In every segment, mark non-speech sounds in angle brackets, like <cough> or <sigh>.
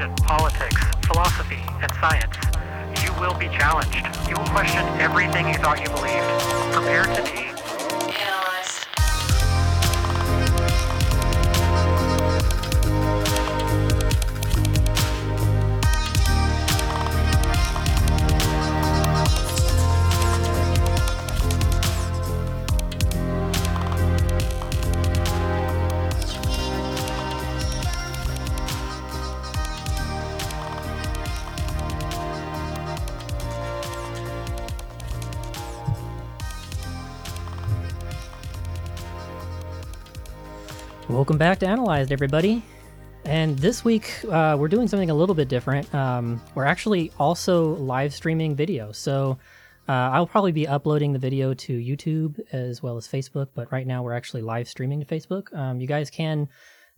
religion, politics, philosophy, and science. You will be challenged. You will question everything you thought you believed. Prepare to be back to Analyzed, everybody. And this week, uh, we're doing something a little bit different. Um, we're actually also live streaming video. So uh, I'll probably be uploading the video to YouTube as well as Facebook, but right now we're actually live streaming to Facebook. Um, you guys can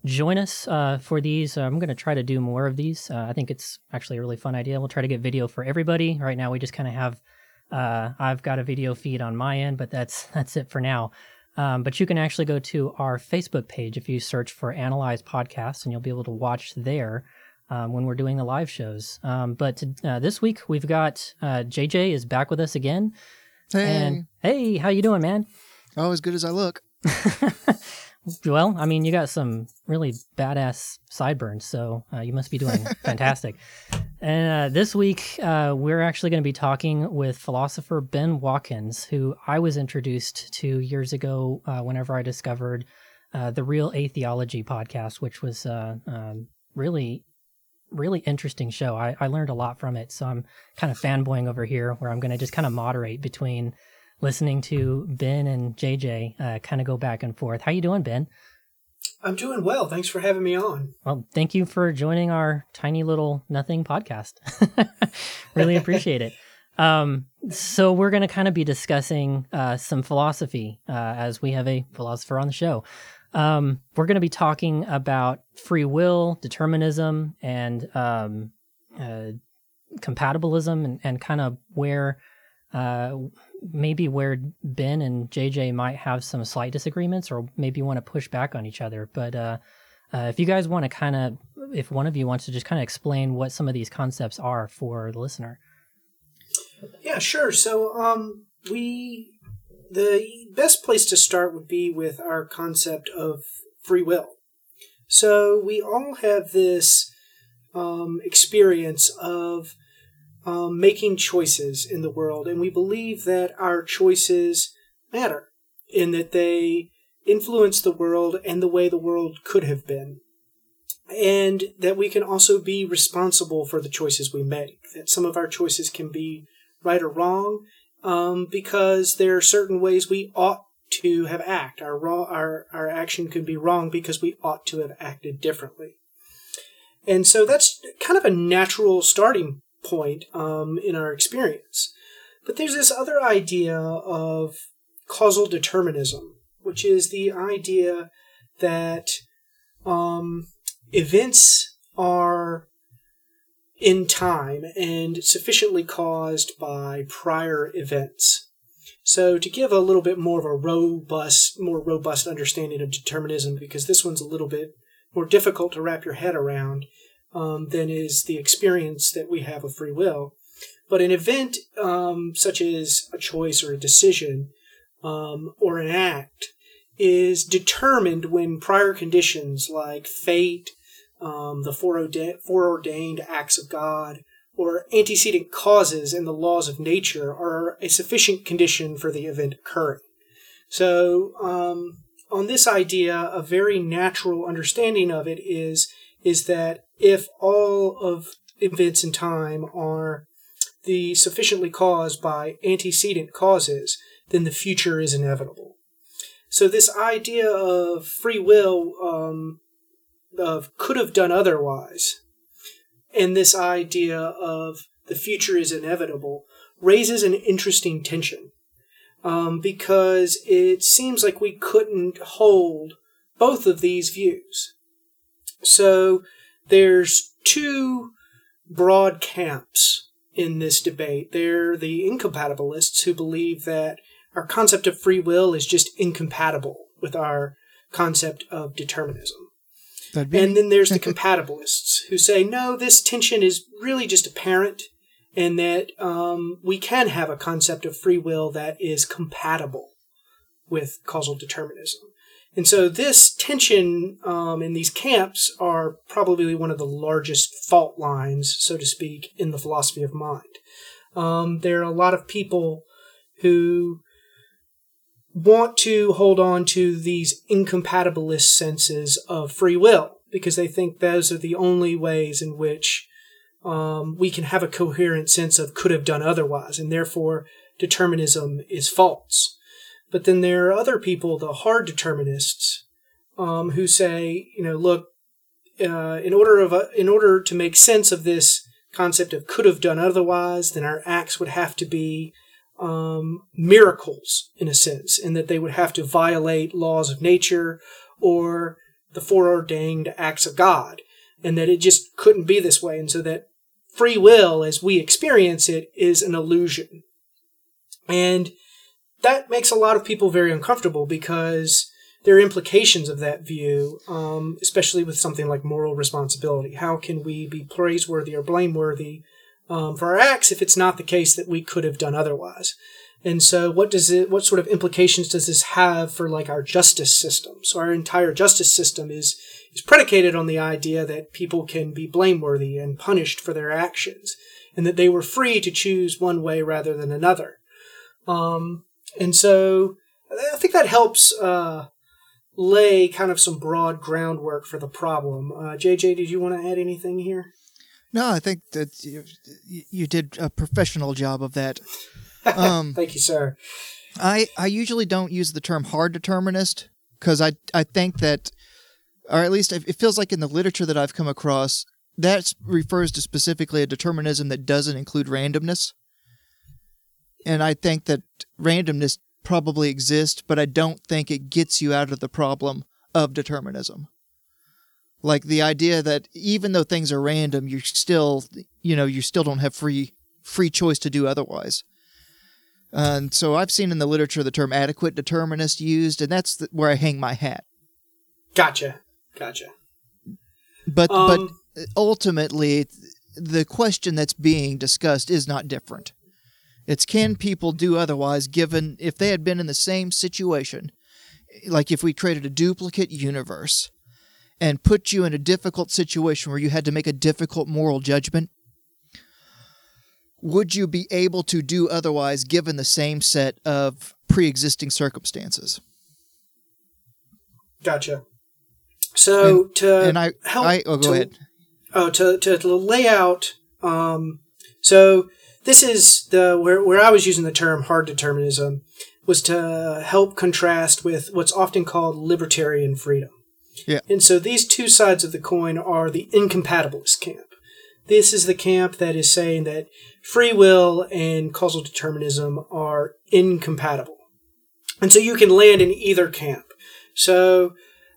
join us uh, for these. I'm going to try to do more of these. Uh, I think it's actually a really fun idea. We'll try to get video for everybody. Right now, we just kind of have. Uh, I've got a video feed on my end, but that's <laughs> that's it for now. Um, but you can actually go to our Facebook page if you search for Analyze Podcasts, and you'll be able to watch there um, when we're doing the live shows. Um, but to, uh, this week we've got uh, JJ is back with us again. Hey. And hey, how you doing, man? Oh, as good as I look. <laughs> Well, I mean, you got some really badass sideburns, so uh, you must be doing <laughs> fantastic. And uh, this week, uh, we're actually going to be talking with philosopher Ben Watkins, who I was introduced to years ago uh, whenever I discovered uh, the Real Atheology podcast, which was uh, um, really, really interesting show. I, I learned a lot from it, so I'm kind of fanboying over here, where I'm going to just kind of moderate between listening to Ben and JJ uh, kind of go back and forth. How you doing, Ben? I'm doing well. Thanks for having me on. Well, thank you for joining our tiny little nothing podcast. <laughs> really appreciate it. Um, so we're going to kind of be discussing uh, some philosophy uh, as we have a philosopher on the show. Um, we're going to be talking about free will, determinism, and um, uh, compatibilism, and, and kind of where uh, maybe where Ben and JJ might have some slight disagreements or maybe want to push back on each other. But uh, uh, if you guys want to kind of, if one of you wants to just kind of explain what some of these concepts are for the listener. Yeah, sure. So, um, we the best place to start would be with our concept of free will. So we all have this um, experience of um, making choices in the world, and we believe that our choices matter in that they influence the world and the way the world could have been. And that we can also be responsible for the choices we make. That some of our choices can be right or wrong, um, because there are certain ways we ought to have acted. Our our our action could be wrong because we ought to have acted differently. And so that's kind of a natural starting point um, in our experience. But there's this other idea of causal determinism, which is the idea that um, events are in time and sufficiently caused by prior events. So to give a little bit more of a robust, more robust understanding of determinism, because this one's a little bit more difficult to wrap your head around, um, than is the experience that we have of free will. But an event um, such as a choice or a decision um, or an act is determined when prior conditions like fate, um, the foreordained, foreordained acts of God, or antecedent causes and the laws of nature are a sufficient condition for the event occurring. So, um, on this idea, a very natural understanding of it is is that if all of events in time are the sufficiently caused by antecedent causes, then the future is inevitable. So this idea of free will, um, of could have done otherwise, and this idea of the future is inevitable raises an interesting tension. Um, because it seems like we couldn't hold both of these views. So there's two broad camps in this debate. They're the incompatibilists who believe that our concept of free will is just incompatible with our concept of determinism. and then there's the compatibilists who say, no, this tension is really just apparent and that um, we can have a concept of free will that is compatible with causal determinism. And so this tension um, in these camps are probably one of the largest fault lines, so to speak, in the philosophy of mind. Um, there are a lot of people who want to hold on to these incompatibilist senses of free will because they think those are the only ways in which um, we can have a coherent sense of could have done otherwise, and therefore determinism is false. But then there are other people, the hard determinists, um, who say, you know, look, uh, in order of uh, in order to make sense of this concept of could have done otherwise, then our acts would have to be um, miracles in a sense, in that they would have to violate laws of nature or the foreordained acts of God, and that it just couldn't be this way, and so that free will, as we experience it, is an illusion. And that makes a lot of people very uncomfortable because there are implications of that view, um, especially with something like moral responsibility. How can we be praiseworthy or blameworthy um, for our acts if it's not the case that we could have done otherwise? And so, what does it? What sort of implications does this have for like our justice system? So, our entire justice system is is predicated on the idea that people can be blameworthy and punished for their actions, and that they were free to choose one way rather than another. Um, and so, I think that helps uh, lay kind of some broad groundwork for the problem. Uh, JJ, did you want to add anything here? No, I think that you, you did a professional job of that. <laughs> Um, Thank you, sir. I, I usually don't use the term hard determinist because I, I think that, or at least it feels like in the literature that I've come across, that refers to specifically a determinism that doesn't include randomness. And I think that randomness probably exists, but I don't think it gets you out of the problem of determinism. Like the idea that even though things are random, you still, you know, you still don't have free free choice to do otherwise. And so I've seen in the literature the term adequate determinist used, and that's the, where I hang my hat. Gotcha, gotcha. But Um, but ultimately, the question that's being discussed is not different. It's can people do otherwise given if they had been in the same situation, like if we created a duplicate universe and put you in a difficult situation where you had to make a difficult moral judgment, would you be able to do otherwise given the same set of pre existing circumstances? Gotcha. So to and I, help I oh, go to, ahead. Oh, to, to, to lay out. Um, so this is the where where I was using the term hard determinism was to help contrast with what's often called libertarian freedom. Yeah. And so these two sides of the coin are the incompatibilist camp. This is the camp that is saying that free will and causal determinism are incompatible. And so you can land in either camp. So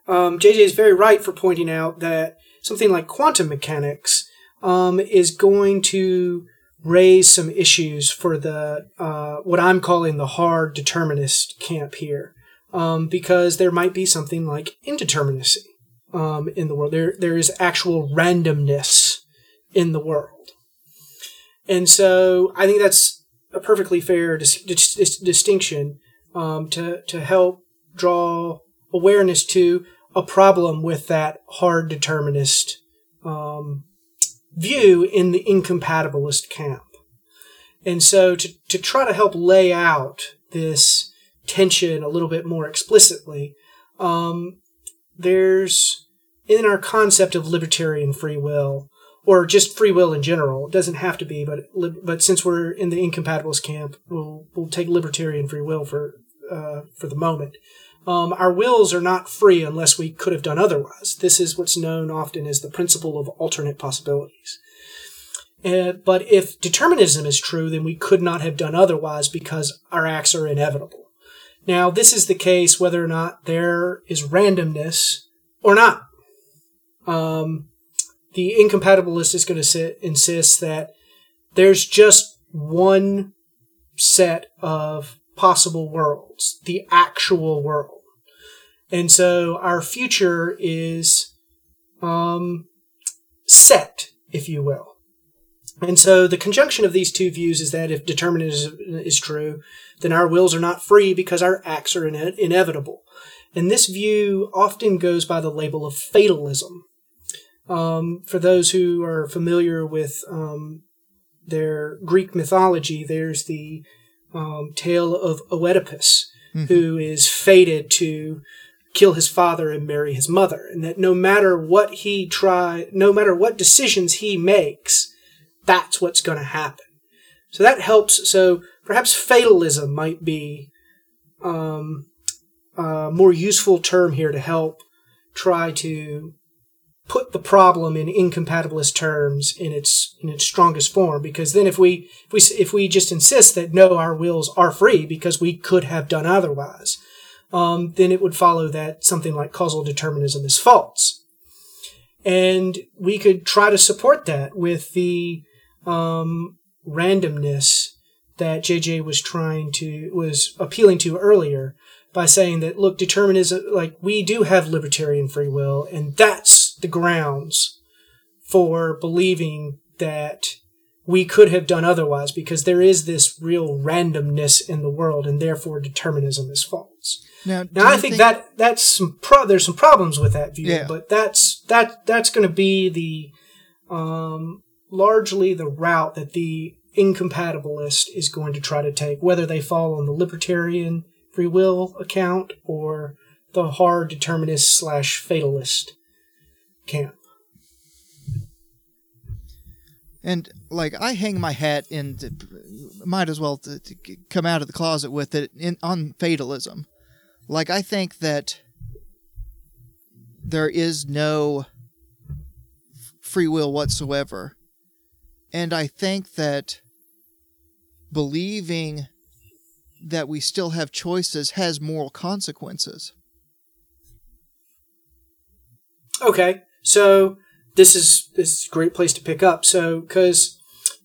um, JJ is very right for pointing out that something like quantum mechanics um, is going to raise some issues for the uh, what I'm calling the hard determinist camp here, um, because there might be something like indeterminacy um, in the world. There there is actual randomness in the world, and so I think that's a perfectly fair dis- dis- dis- distinction um, to to help draw awareness to a problem with that hard determinist um, view in the incompatibilist camp. And so to, to try to help lay out this tension a little bit more explicitly, um, there's in our concept of libertarian free will, or just free will in general, it doesn't have to be, but but since we're in the incompatibilist camp, we'll we'll take libertarian free will for uh, for the moment. Um, our wills are not free unless we could have done otherwise. This is what's known often as the principle of alternate possibilities. Uh, but if determinism is true, then we could not have done otherwise because our acts are inevitable. Now, this is the case whether or not there is randomness or not. Um, the incompatibilist is going to insist that there's just one set of possible worlds, the actual world. And so our future is um, set, if you will. And so the conjunction of these two views is that if determinism is true, then our wills are not free because our acts are ine- inevitable. And this view often goes by the label of fatalism. Um, for those who are familiar with um, their Greek mythology, there's the um, tale of Oedipus, who is fated to kill his father and marry his mother, and that no matter what he try, no matter what decisions he makes, that's what's going to happen. So that helps. So perhaps fatalism might be um, a more useful term here to help try to put the problem in incompatibilist terms in its in its strongest form because then if we if we if we just insist that no our wills are free because we could have done otherwise um, then it would follow that something like causal determinism is false. And we could try to support that with the um, randomness that JJ was trying to was appealing to earlier by saying that look determinism like we do have libertarian free will and that's the grounds for believing that we could have done otherwise because there is this real randomness in the world and therefore determinism is false. Now, Now I you think, that that's some pro- there's some problems with that view, Yeah. but that's that that's going to be the um, largely the route that the incompatibilist is going to try to take, whether they fall on the libertarian free will account or the hard determinist slash fatalist camp. And like I hang my hat and uh, might as well to, to come out of the closet with it in on fatalism. Like I think that there is no free will whatsoever, and I think that believing that we still have choices has moral consequences. Okay, so this is this is a great place to pick up. So because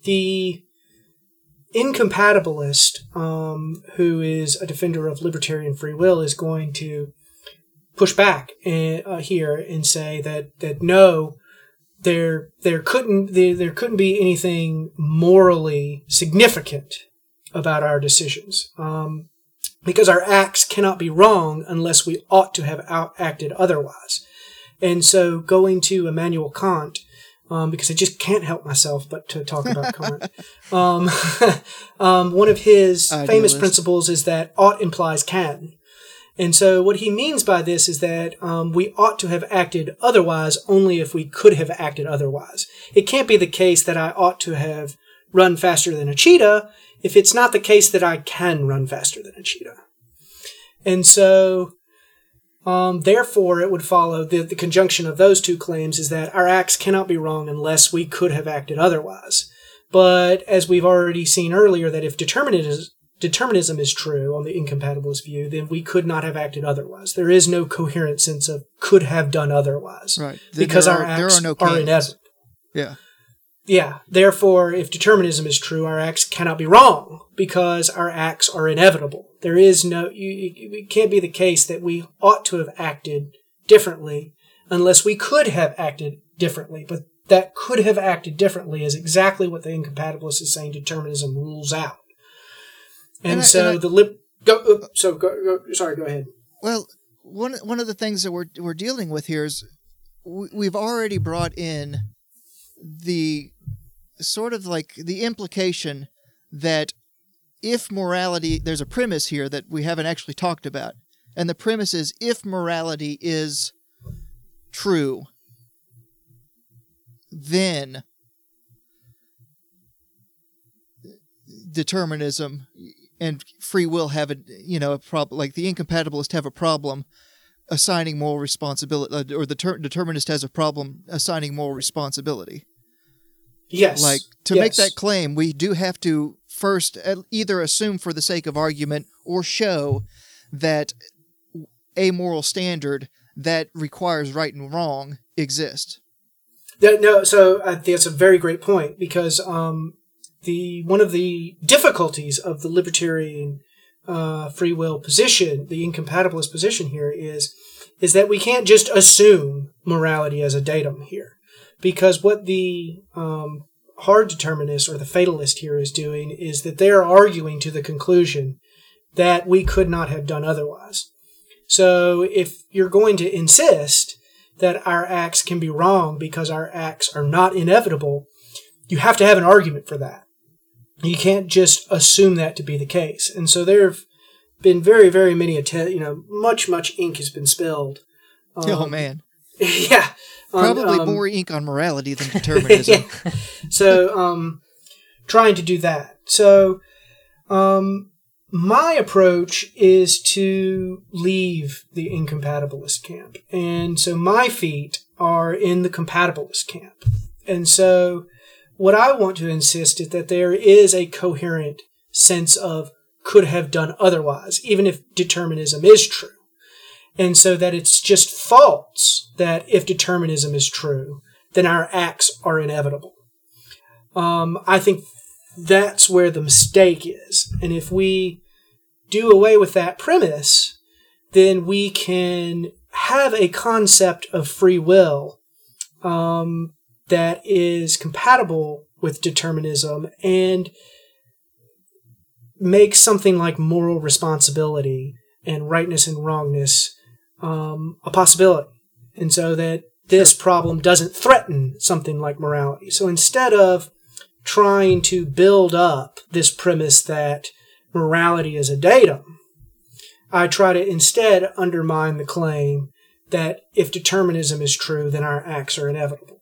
the incompatibilist, um, who is a defender of libertarian free will, is going to push back uh, uh, here and say that that no, there there couldn't there, there couldn't be anything morally significant about our decisions. Um, because our acts cannot be wrong unless we ought to have out- acted otherwise. And so going to Immanuel Kant, um, because I just can't help myself but to talk about <laughs> Kant. Um, <laughs> um, one of his famous principles is that ought implies can. And so what he means by this is that um, we ought to have acted otherwise only if we could have acted otherwise. It can't be the case that I ought to have run faster than a cheetah if it's not the case that I can run faster than a cheetah. And so um, therefore, it would follow that the conjunction of those two claims is that our acts cannot be wrong unless we could have acted otherwise. But as we've already seen earlier, that if determinism, determinism is true on the incompatibilist view, then we could not have acted otherwise. There is no coherent sense of could have done otherwise. Right. Because our are- there acts are no are inevitable. Yeah. Yeah. Therefore, if determinism is true, our acts cannot be wrong because our acts are inevitable. There is no, you, it can't be the case that we ought to have acted differently unless we could have acted differently. But that could have acted differently is exactly what the incompatibilist is saying determinism rules out. And, And I- so and I- the lip, go, uh, so go, go, sorry, go ahead. Well, one one of the things that we're we're dealing with here is we, we've already brought in the sort of like the implication that if morality there's a premise here that we haven't actually talked about and the premise is if morality is true then determinism and free will have a you know a problem like the incompatibilist have a problem assigning moral responsibility uh, or the ter- determinist has a problem assigning moral responsibility Yes. like to make that claim we do have to first either assume for the sake of argument or show that a moral standard that requires right and wrong exists That, no, so I think that's a very great point because um, the one of the difficulties of the libertarian uh, free will position, the incompatibilist position here, is is that we can't just assume morality as a datum here. Because what the um, hard determinist or the fatalist here is doing is that they're arguing to the conclusion that we could not have done otherwise. So if you're going to insist that our acts can be wrong because our acts are not inevitable, you have to have an argument for that. You can't just assume that to be the case. And so there have been very, very many attempts, you know, much, much ink has been spilled. oh, man. <laughs> yeah. Probably um, more ink on morality than <laughs> determinism. yeah. So, um, trying to do that. So, um, my approach is to leave the incompatibilist camp. And so my feet are in the compatibilist camp. And so what I want to insist is that there is a coherent sense of could have done otherwise, even if determinism is true. And so that it's just false that if determinism is true, then our acts are inevitable. Um, I think that's where the mistake is. And if we do away with that premise, then we can have a concept of free will um, that is compatible with determinism and make something like moral responsibility and rightness and wrongness um, a possibility. And so that this problem doesn't threaten something like morality. So instead of trying to build up this premise that morality is a datum, I try to instead undermine the claim that if determinism is true, then our acts are inevitable.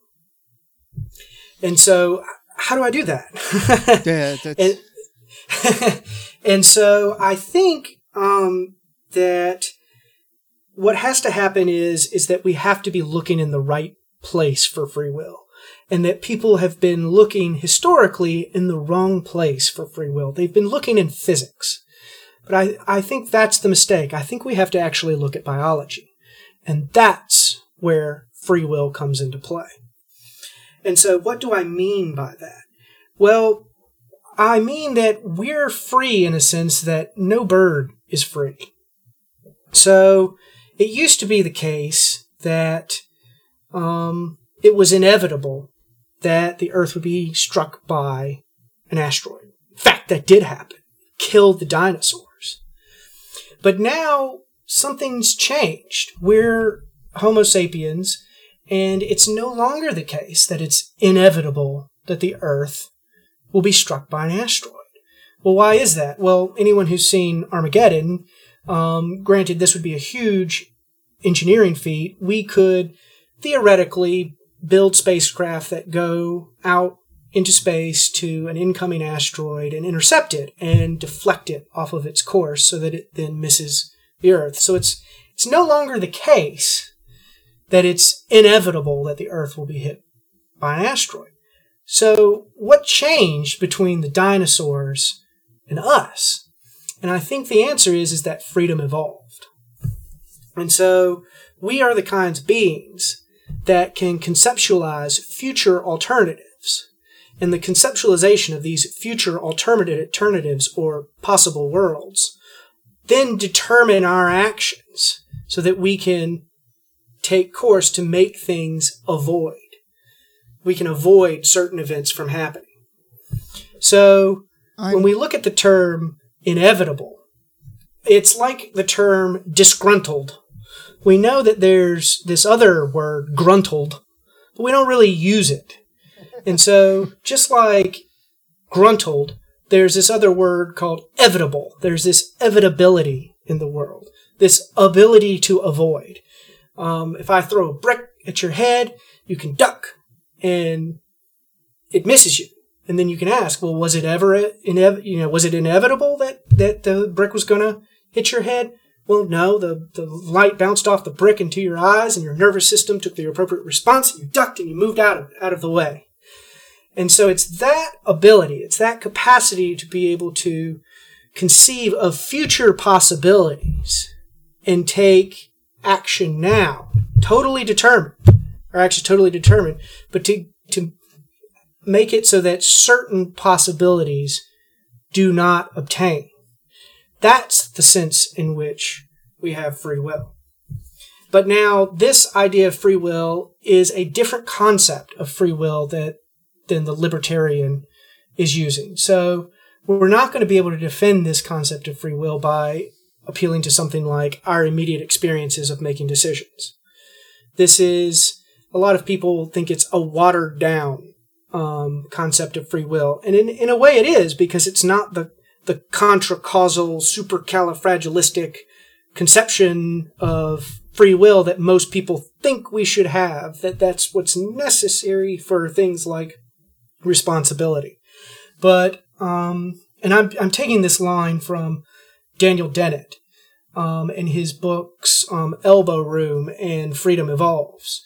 And so, how do I do that? yeah, <laughs> and, <laughs> and so, I think um, that what has to happen is is that we have to be looking in the right place for free will and that people have been looking historically in the wrong place for free will. They've been looking in physics. But I, I think that's the mistake. I think we have to actually look at biology. And that's where free will comes into play. And so, what do I mean by that? Well, I mean that we're free in a sense that no bird is free. So, it used to be the case that um, it was inevitable that the Earth would be struck by an asteroid. In fact, that did happen. Killed the dinosaurs. But now something's changed. We're Homo sapiens, and it's no longer the case that it's inevitable that the Earth will be struck by an asteroid. Well, why is that? Well, anyone who's seen Armageddon, um, granted this would be a huge engineering feat, we could theoretically build spacecraft that go out into space to an incoming asteroid and intercept it and deflect it off of its course so that it then misses the Earth. So it's it's no longer the case that it's inevitable that the Earth will be hit by an asteroid. So what changed between the dinosaurs and us? And I think the answer is is that freedom evolved. And so we are the kinds of beings that can conceptualize future alternatives. And the conceptualization of these future alternatives or possible worlds then determine our actions so that we can take course to make things avoid. We can avoid certain events from happening. So I'm- when we look at the term inevitable, it's like the term disgruntled we know that there's this other word, gruntled, but we don't really use it. And so, just like gruntled, there's this other word called evitable. There's this evitability in the world, this ability to avoid. Um, if I throw a brick at your head, you can duck and it misses you. And then you can ask, well, was it ever, inev- you know, was it inevitable that, that the brick was going to hit your head? Well, no, the, the light bounced off the brick into your eyes, and your nervous system took the appropriate response, and you ducked and you moved out of, out of the way. And so it's that ability, it's that capacity to be able to conceive of future possibilities and take action now, totally determined, or actually totally determined, but to, to make it so that certain possibilities do not obtain. That's the sense in which we have free will. but now this idea of free will is a different concept of free will that than the libertarian is using. So we're not going to be able to defend this concept of free will by appealing to something like our immediate experiences of making decisions. This is a lot of people think it's a watered down um, concept of free will, and in in a way it is because it's not the the contra-causal supercalifragilistic conception of free will that most people think we should have that that's what's necessary for things like responsibility. But um, and I'm, I'm taking this line from daniel dennett um, in his books um, elbow room and freedom evolves.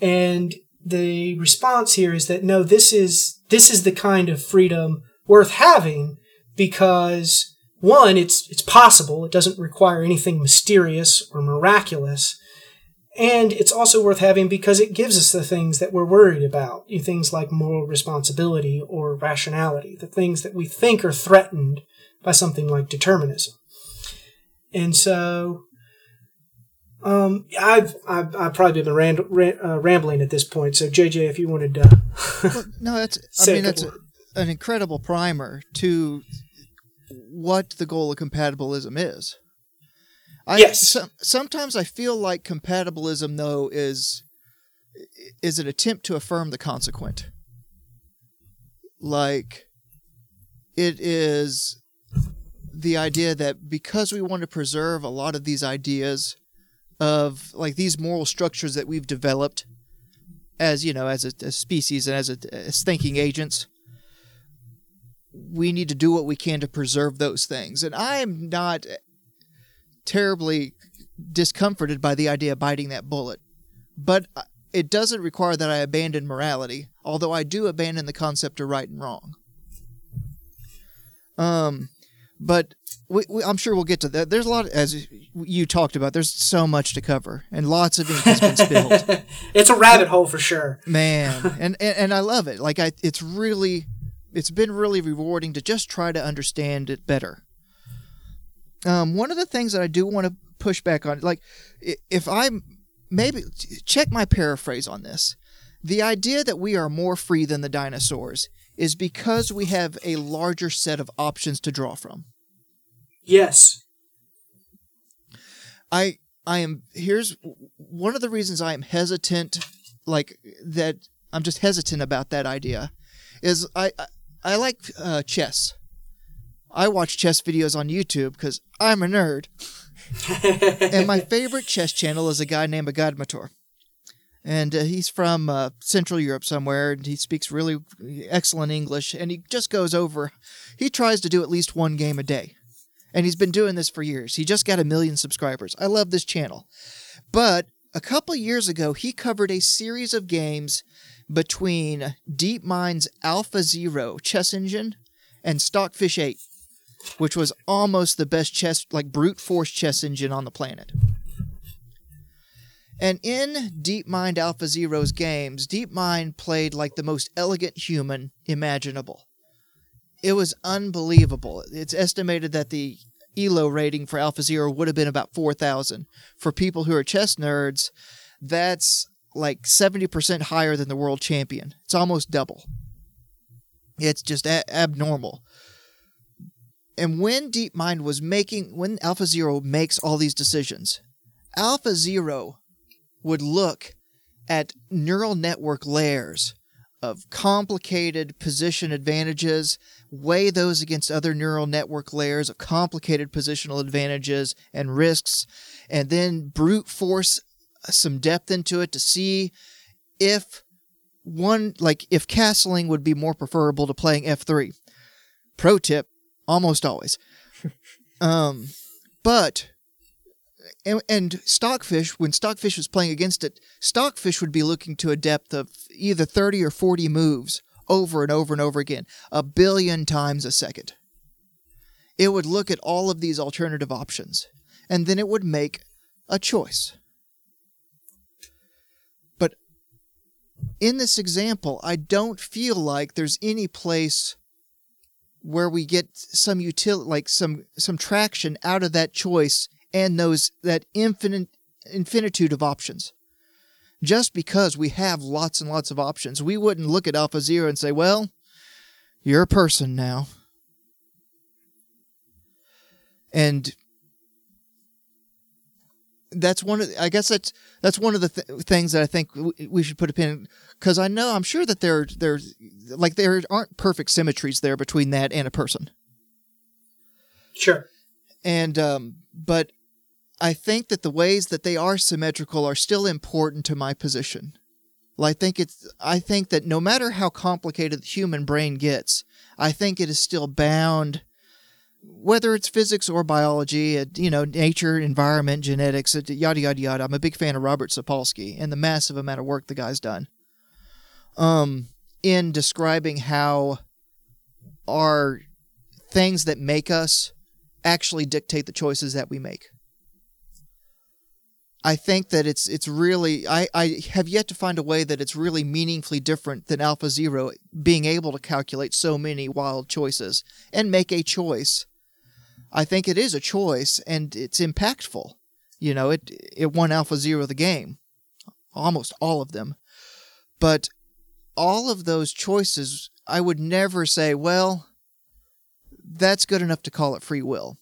And the response here is that no this is this is the kind of freedom worth having because one, it's it's possible. It doesn't require anything mysterious or miraculous. And it's also worth having because it gives us the things that we're worried about, things like moral responsibility or rationality, the things that we think are threatened by something like determinism. And so, um, I've, I've, I've probably been uh, rambling at this point. So, JJ, if you wanted to. well, <laughs> no, that's, I mean, that's a, an incredible primer to what the goal of compatibilism is. I, yes. So, sometimes I feel like compatibilism, though, is is an attempt to affirm the consequent. Like, it is the idea that because we want to preserve a lot of these ideas of like these moral structures that we've developed as you know as a, species and as, a, as thinking agents we need to do what we can to preserve those things. And I am not terribly discomforted by the idea of biting that bullet. But it doesn't require that I abandon morality, although I do abandon the concept of right and wrong. Um, but we, we, I'm sure we'll get to that. There's a lot, as you talked about. There's so much to cover, and lots of ink has been spilled. <laughs> it's a rabbit hole for sure, man. <laughs> And, and and I love it. Like I, it's really it's been really rewarding to just try to understand it better. Um, one of the things that I do want to push back on, like if I'm maybe check my paraphrase on this, the idea that we are more free than the dinosaurs is because we have a larger set of options to draw from. Yes. I I am here's one of the reasons I am hesitant like that I'm just hesitant about that idea is I I like uh, chess. I watch chess videos on YouTube because I'm a nerd. <laughs> and my favorite chess channel is a guy named Agadmator. And uh, he's from uh, Central Europe somewhere, and he speaks really excellent English. And he just goes over, he tries to do at least one game a day. And he's been doing this for years. He just got a million subscribers. I love this channel. But a couple years ago, he covered a series of games between DeepMind's Alpha Zero chess engine and Stockfish 8, which was almost the best chess, like brute force chess engine on the planet. And in DeepMind Alpha Zero's games, DeepMind played like the most elegant human imaginable. It was unbelievable. It's estimated that the ELO rating for Alpha Zero would have been about 4,000. For people who are chess nerds, that's like 70% higher than the world champion. It's almost double. It's just a- abnormal. And when DeepMind was making, when Alpha Zero makes all these decisions, Alpha Zero would look at neural network layers of complicated position advantages, weigh those against other neural network layers of complicated positional advantages and risks, and then brute force some depth into it to see if one like if castling would be more preferable to playing F3. Pro tip, almost always. <laughs> um but and, and Stockfish, when Stockfish was playing against it, Stockfish would be looking to a depth of either 30 or 40 moves over and over and over again, a billion times a second. It would look at all of these alternative options, and then it would make a choice. But in this example, I don't feel like there's any place where we get some utility, like some some traction out of that choice and those that infinite infinitude of options. Just because we have lots and lots of options, we wouldn't look at Alpha Zero and say, well, you're a person now. And that's one of the, I guess that's that's one of the th- things that I think w- we should put a pin because I know I'm sure that there there's like there aren't perfect symmetries there between that and a person. Sure. And um, but I think that the ways that they are symmetrical are still important to my position. Well, I think it's I think that no matter how complicated the human brain gets, I think it is still bound whether it's physics or biology, uh, you know, nature, environment, genetics, uh, yada yada yada. I'm a big fan of Robert Sapolsky and the massive amount of work the guy's done. Um, in describing how our things that make us actually dictate the choices that we make. I think that it's it's really I, I have yet to find a way that it's really meaningfully different than Alpha Zero being able to calculate so many wild choices and make a choice. I think it is a choice and it's impactful. You know, it it won Alpha Zero the game. Almost all of them. But all of those choices I would never say, well, that's good enough to call it free will.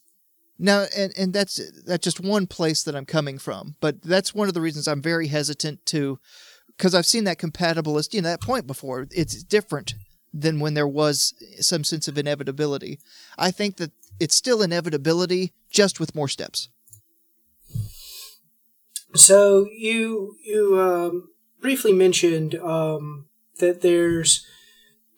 Now, and, and that's that's just one place that I'm coming from, but that's one of the reasons I'm very hesitant to, because I've seen that compatibilist, you know, that point before. It's different than when there was some sense of inevitability. I think that it's still inevitability, just with more steps. So you you um, briefly mentioned um, that there's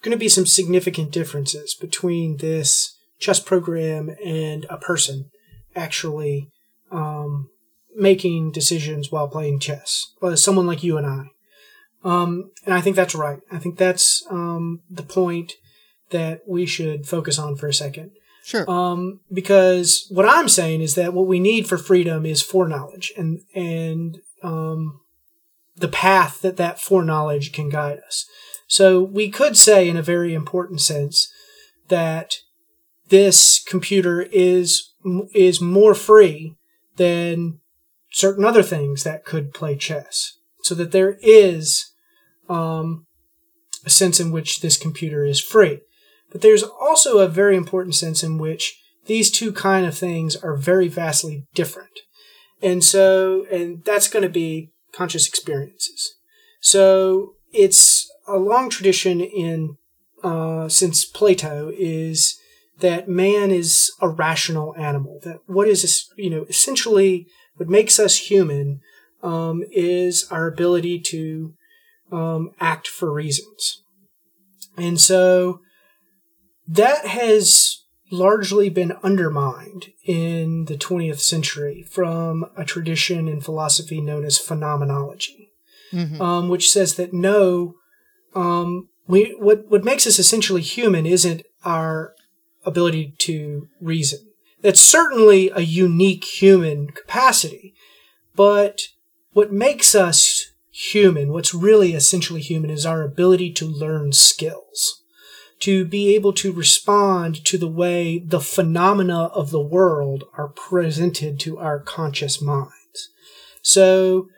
going to be some significant differences between this chess program and a person actually um, making decisions while playing chess. Well, someone like you and I. Um, and I think that's right. I think that's um, the point that we should focus on for a second. Sure. Um, because what I'm saying is that what we need for freedom is foreknowledge and and um, the path that that foreknowledge can guide us. So we could say, in a very important sense, that this computer is is more free than certain other things that could play chess. So that there is um, a sense in which this computer is free. But there's also a very important sense in which these two kind of things are very vastly different. And so, and that's going to be conscious experiences. So it's a long tradition in, uh, since Plato is that man is a rational animal. That what is, you know, essentially what makes us human um, is our ability to um, act for reasons. And so that has largely been undermined in the 20th century from a tradition in philosophy known as phenomenology, mm-hmm. um, which says that no, um, we what what makes us essentially human isn't our ability to reason. That's certainly a unique human capacity, but what makes us human, what's really essentially human, is our ability to learn skills, to be able to respond to the way the phenomena of the world are presented to our conscious minds. So,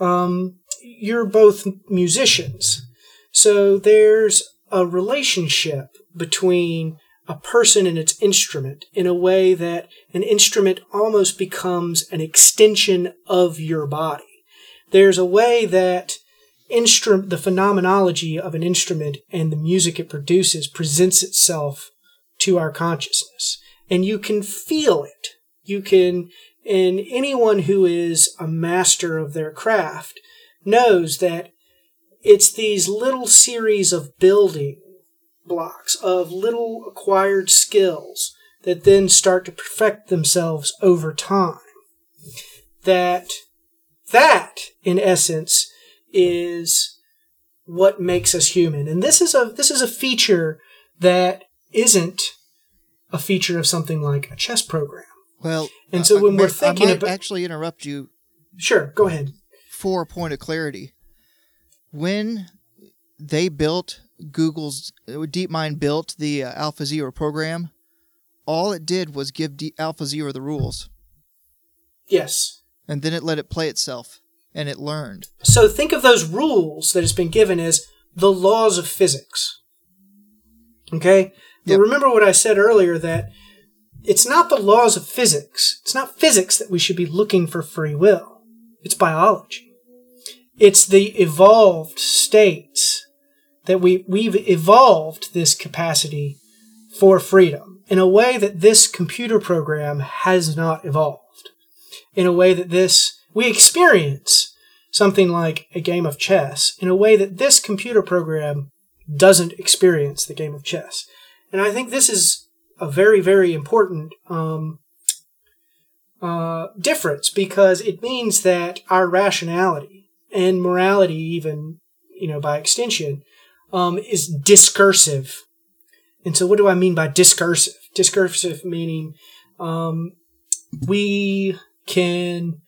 um, you're both musicians. So there's a relationship between a person and its instrument in a way that an instrument almost becomes an extension of your body. There's a way that instrument, the phenomenology of an instrument and the music it produces presents itself to our consciousness. And you can feel it. You can, and anyone who is a master of their craft knows that it's these little series of building blocks of little acquired skills that then start to perfect themselves over time. That that in essence is what makes us human. And this is a this is a feature that isn't a feature of something like a chess program. Well, and so when we're thinking I about actually interrupt you. Sure, go ahead. For a point of clarity, when they built Google's DeepMind built the uh, Alpha Zero program, all it did was give D- Alpha Zero the rules. Yes. And then it let it play itself, and it learned. So think of those rules that it's been given as the laws of physics. Okay? But Yep. remember what I said earlier that it's not the laws of physics. It's not physics that we should be looking for free will. It's biology. It's the evolved states that we, we've evolved this capacity for freedom in a way that this computer program has not evolved. In a way that this, we experience something like a game of chess in a way that this computer program doesn't experience the game of chess. And I think this is a very, very important um, uh, difference because it means that our rationality and morality, even you know by extension, um, is discursive. And so, what do I mean by discursive? Discursive meaning um, we can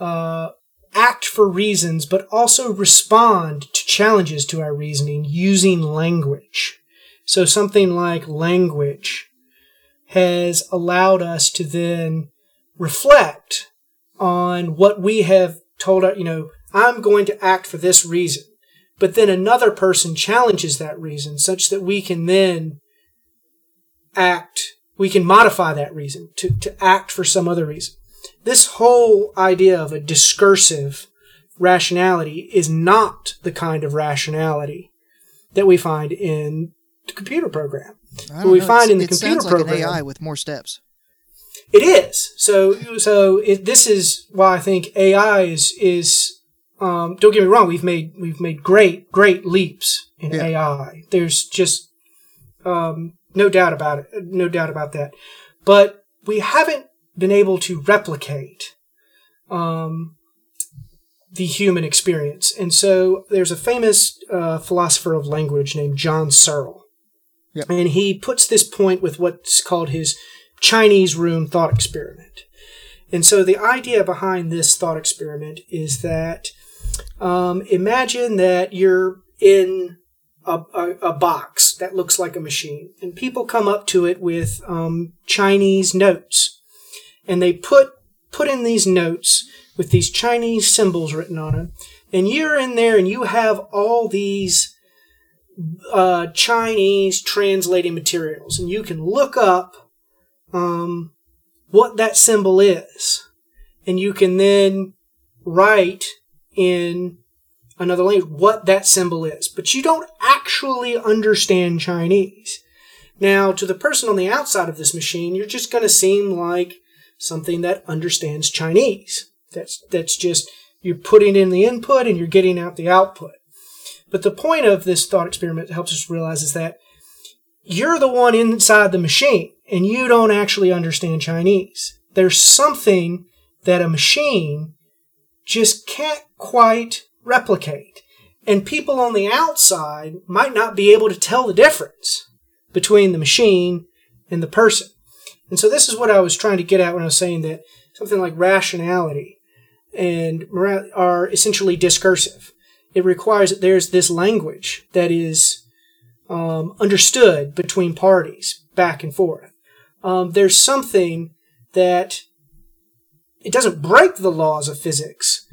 uh, act for reasons, but also respond to challenges to our reasoning using language. So something like language has allowed us to then reflect on what we have told our, you know, I'm going to act for this reason. But then another person challenges that reason such that we can then act, we can modify that reason to, to act for some other reason. This whole idea of a discursive rationality is not the kind of rationality that we find in the computer program. What we know, find in the it computer sounds like program- AI with more steps. It is. So so it, this is why I think AI is is um, don't get me wrong, we've made we've made great great leaps in Yeah. AI. There's just um, no doubt about it, no doubt about that. But we haven't been able to replicate um, the human experience. And so there's a famous uh, philosopher of language named John Searle. Yep. And he puts this point with what's called his Chinese room thought experiment. And so the idea behind this thought experiment is that um, imagine that you're in a, a, a box that looks like a machine, and people come up to it with um, Chinese notes, and they put put in these notes with these Chinese symbols written on them, and you're in there and you have all these uh, Chinese translating materials, and you can look up um, what that symbol is, and you can then write in another language what that symbol is, but you don't actually understand Chinese. Now, to the person on the outside of this machine, you're just going to seem like something that understands Chinese. That's that's just you're putting in the input and you're getting out the output. But the point of this thought experiment helps us realize is that you're the one inside the machine and you don't actually understand Chinese. There's something that a machine just can't quite replicate. And people on the outside might not be able to tell the difference between the machine and the person. And so this is what I was trying to get at when I was saying that something like rationality and morality are essentially discursive. It requires that there's this language that is um, understood between parties back and forth. Um, there's something that it doesn't break the laws of physics,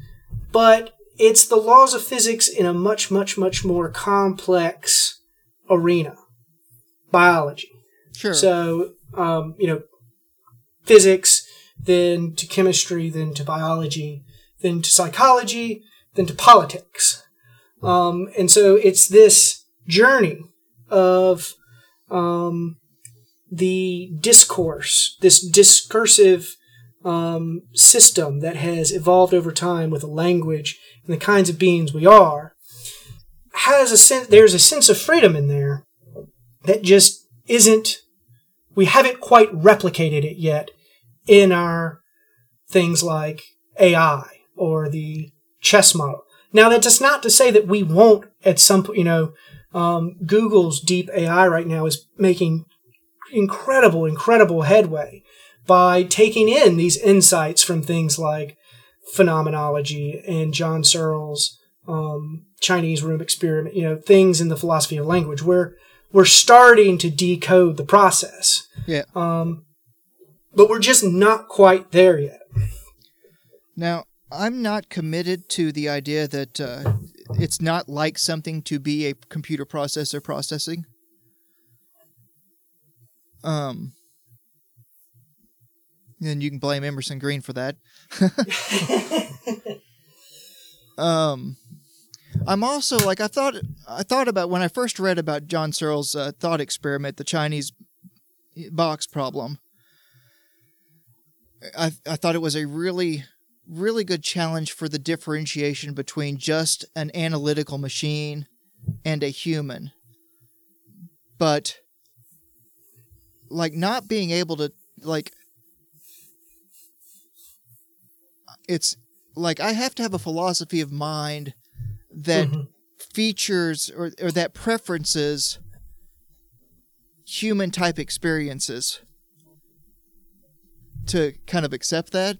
but it's the laws of physics in a much, much, much more complex arena biology. Sure. So, um, you know, physics, then to chemistry, then to biology, then to psychology, then to politics. Um, and so it's this journey of um, the discourse, this discursive um, system that has evolved over time with a language and the kinds of beings we are, has a sense. There's a sense of freedom in there that just isn't. We haven't quite replicated it yet in our things like AI or the chess model. Now, that's just not to say that we won't at some point. You know, um, Google's deep AI right now is making incredible, incredible headway by taking in these insights from things like phenomenology and John Searle's um, Chinese room experiment, you know, things in the philosophy of language where we're starting to decode the process. yeah. Um, but we're just not quite there yet. Now, I'm not committed to the idea that uh, it's not like something to be a computer processor processing. Um, and you can blame Emerson Green for that. <laughs> um, I'm also like I thought. I thought about when I first read about John Searle's uh, thought experiment, the Chinese box problem. I I thought it was a really really good challenge for the differentiation between just an analytical machine and a human. But like not being able to like it's like I have to have a philosophy of mind that Mhm. features or, or that preferences human type experiences to kind of accept that.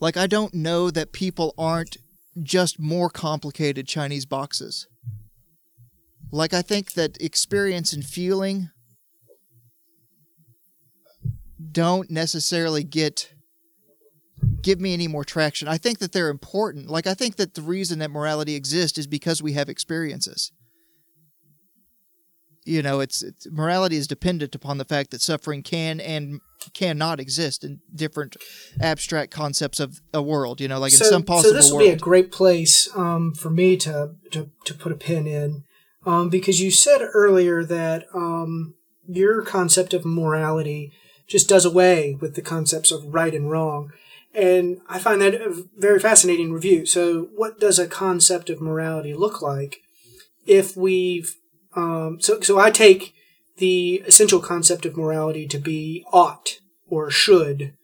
Like, I don't know that people aren't just more complicated Chinese boxes. Like, I think that experience and feeling don't necessarily get give me any more traction. I think that they're important. Like I think that the reason that morality exists is because we have experiences. You know, it's, it's morality is dependent upon the fact that suffering can and cannot exist in different abstract concepts of a world. You know, like in some possible so this will world. be a great place um, for me to, to, to put a pin in um, because you said earlier that um, your concept of morality just does away with the concepts of right and wrong. And I find that a very fascinating review. So, what does a concept of morality look like if we've um, so so I take the essential concept of morality to be ought or should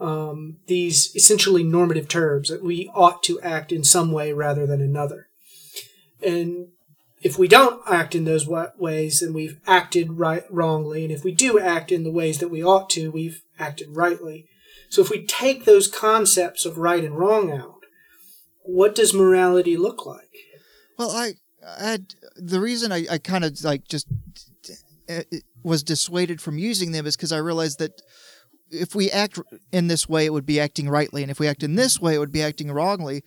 um, these essentially normative terms that we ought to act in some way rather than another. And if we don't act in those ways, then we've acted right wrongly. And if we do act in the ways that we ought to, we've acted rightly. So if we take those concepts of right and wrong out, what does morality look like? Well, I, I the reason I, I kind of like just uh, was dissuaded from using them is because I realized that if we act in this way, it would be acting rightly, and if we act in this way, it would be acting wrongly.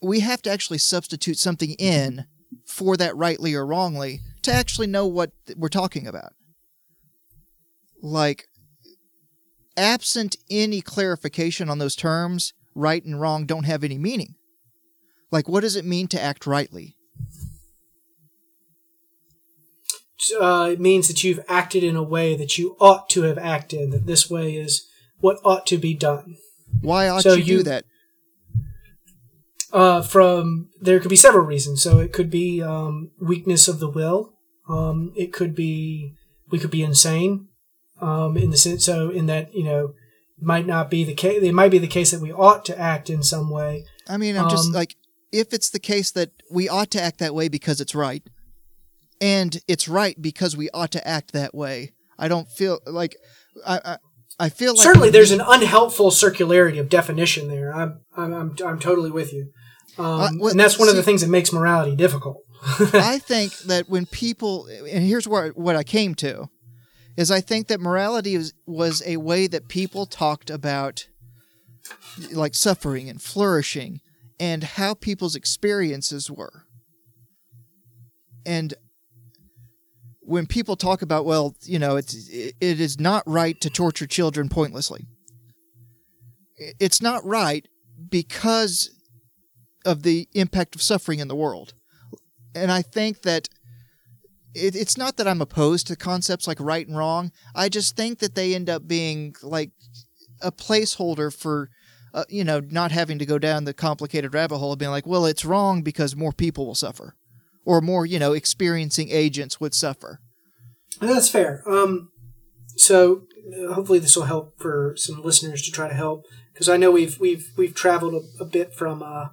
We have to actually substitute something in for that rightly or wrongly to actually know what we're talking about. Like, absent any clarification on those terms, right and wrong don't have any meaning. Like, what does it mean to act rightly? Uh, it means that you've acted in a way that you ought to have acted, that this way is what ought to be done. Why ought So you, do that? uh, from there could be several reasons. So it could be um, weakness of the will. Um, it could be we could be insane. Um, in the sense, so in that you know, might not be the case. It might be the case that we ought to act in some way. I mean, I'm just Um, like, if it's the case that we ought to act that way because it's right, and it's right because we ought to act that way, I don't feel like I I, I feel like Certainly, there's an unhelpful circularity of definition there. I'm I'm I'm, I'm totally with you. Um, Uh, well, and that's one of the things that makes morality difficult. <laughs> I think that when people, and here's where what I came to, is I think that morality was, was a way that people talked about, like suffering and flourishing, and how people's experiences were. And when people talk about, well, you know, it's it, it is not right to torture children pointlessly. It's not right because of the impact of suffering in the world and I think that it, it's not that I'm opposed to concepts like right and wrong. I just think that they end up being like a placeholder for, uh, you know, not having to go down the complicated rabbit hole of being like, well, it's wrong because more people will suffer, or more, you know, experiencing agents would suffer. That's fair. Um, so uh, hopefully this will help for some listeners to try to help because I know we've we've we've traveled a, a bit from uh,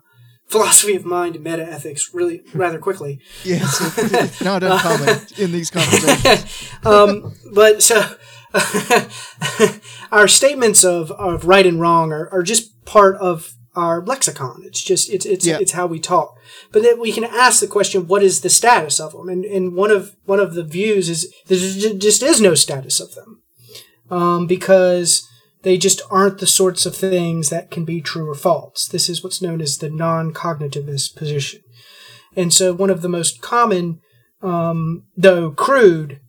philosophy of mind meta ethics really rather quickly. <laughs> Yes, <laughs> it's not uncommon in these conversations. <laughs> um, but so our statements of, of right and wrong are, are just part of our lexicon. It's just it's it's Yeah. it's how we talk. But then we can ask the question, what is the status of them? And and one of one of the views is there just is no status of them, um, because They just aren't the sorts of things that can be true or false. This is what's known as the non cognitivist position. And so, one of the most common, um, though crude,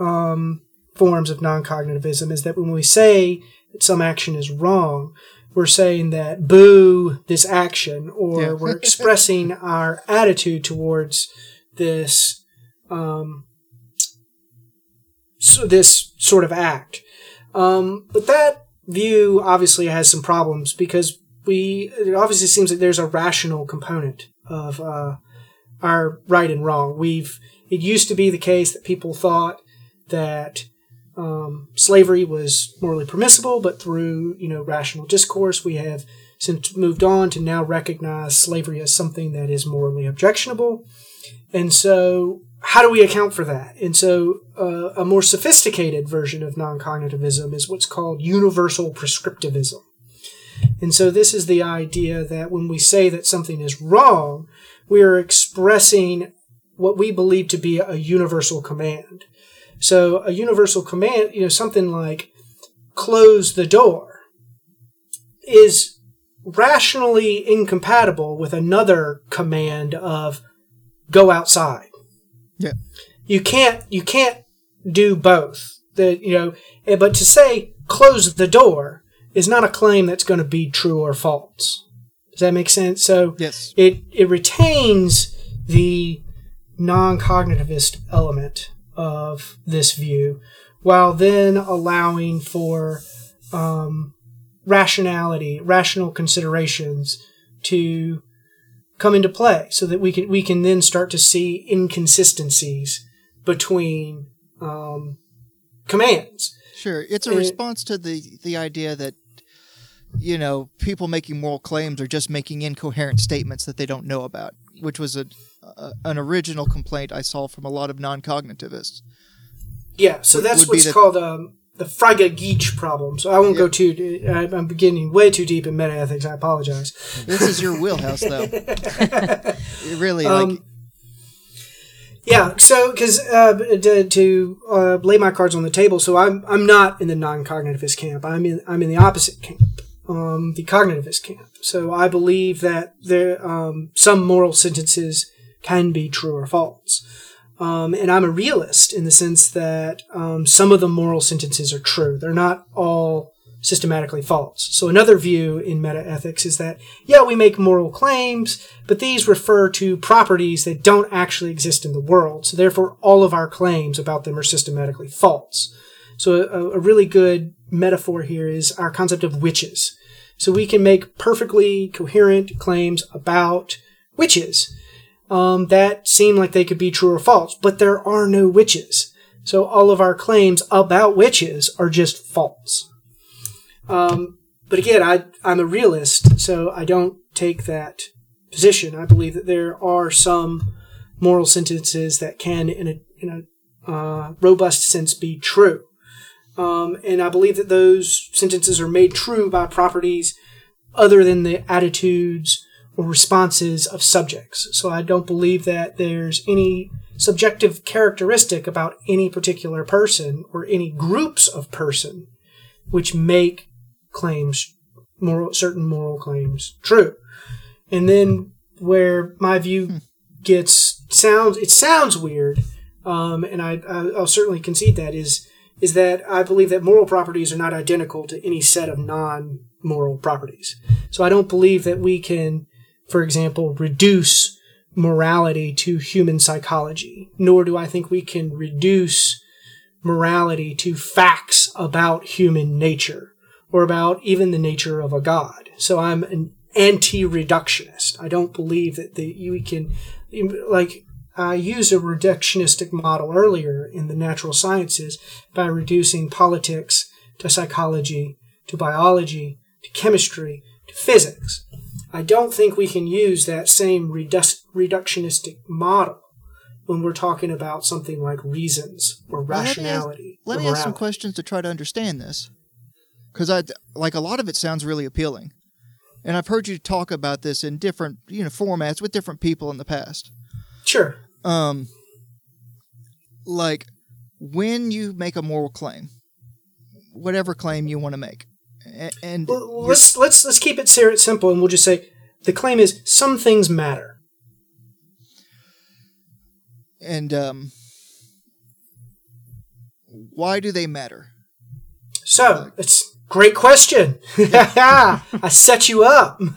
um, forms of non cognitivism is that when we say that some action is wrong, we're saying that boo this action, or Yeah. we're <laughs> expressing our attitude towards this um, so this sort of act. Um, but that view obviously has some problems because we it obviously seems that there's a rational component of uh, our right and wrong. We've it used to be the case that people thought that um, slavery was morally permissible, but through you know rational discourse, we have since moved on to now recognize slavery as something that is morally objectionable. And so, how do we account for that? And so, uh, a more sophisticated version of non cognitivism is what's called universal prescriptivism. And so, this is the idea that when we say that something is wrong, we are expressing what we believe to be a universal command. So, a universal command, you know, something like close the door, is rationally incompatible with another command of go outside. Yeah. You can't you can't do both. That you know, eh, but to say close the door is not a claim that's going to be true or false. Does that make sense? So Yes. it it retains the non-cognitivist element of this view, while then allowing for um, rationality, rational considerations to come into play, so that we can we can then start to see inconsistencies between um, commands. Sure, it's a response to the the idea that you know people making moral claims are just making incoherent statements that they don't know about, which was a, a an original complaint I saw from a lot of non-cognitivists. Yeah, so that's what's called um, the Frege-Geach problem. So I won't go too. I'm beginning way too deep in meta ethics. I apologize. This is your wheelhouse, though. <laughs> It really, like, Um, Yeah, so because uh, to, to uh, lay my cards on the table, so I'm I'm not in the non-cognitivist camp. I'm in I'm in the opposite camp, um, the cognitivist camp. So I believe that there um, some moral sentences can be true or false, um, and I'm a realist in the sense that um, some of the moral sentences are true. They're not all systematically false. So another view in metaethics is that yeah, we make moral claims, but these refer to properties that don't actually exist in the world. So therefore, all of our claims about them are systematically false. So a, a really good metaphor here is our concept of witches. So we can make perfectly coherent claims about witches um, that seem like they could be true or false, but there are no witches. So all of our claims about witches are just false. Um, but again, I, I'm a realist, so I don't take that position. I believe that there are some moral sentences that can, in a, in a uh, robust sense, be true. Um, and I believe that those sentences are made true by properties other than the attitudes responses of subjects. So I don't believe that there's any subjective characteristic about any particular person or any groups of person which make claims moral certain moral claims true. And then where my view gets sounds it sounds weird, um, and I, I I'll certainly concede that is is that I believe that moral properties are not identical to any set of non moral properties. So I don't believe that we can, for example, reduce morality to human psychology, nor do I think we can reduce morality to facts about human nature or about even the nature of a god. So I'm an anti-reductionist. I don't believe that the you can like I used a reductionistic model earlier in the natural sciences by reducing politics to psychology, to biology, to chemistry, to physics. I don't think we can use that same redu- reductionistic model when we're talking about something like reasons or Well, let me ask- rationality. let me ask some questions to try to understand this, because I like a lot of it sounds really appealing, and I've heard you talk about this in different you know formats with different people in the past. Sure. Um, like when you make a moral claim, whatever claim you want to make, And Well, let's let's let's keep it simple, and we'll just say the claim is some things matter. and um, why do they matter? So it's great question. <laughs> I set you up. <laughs>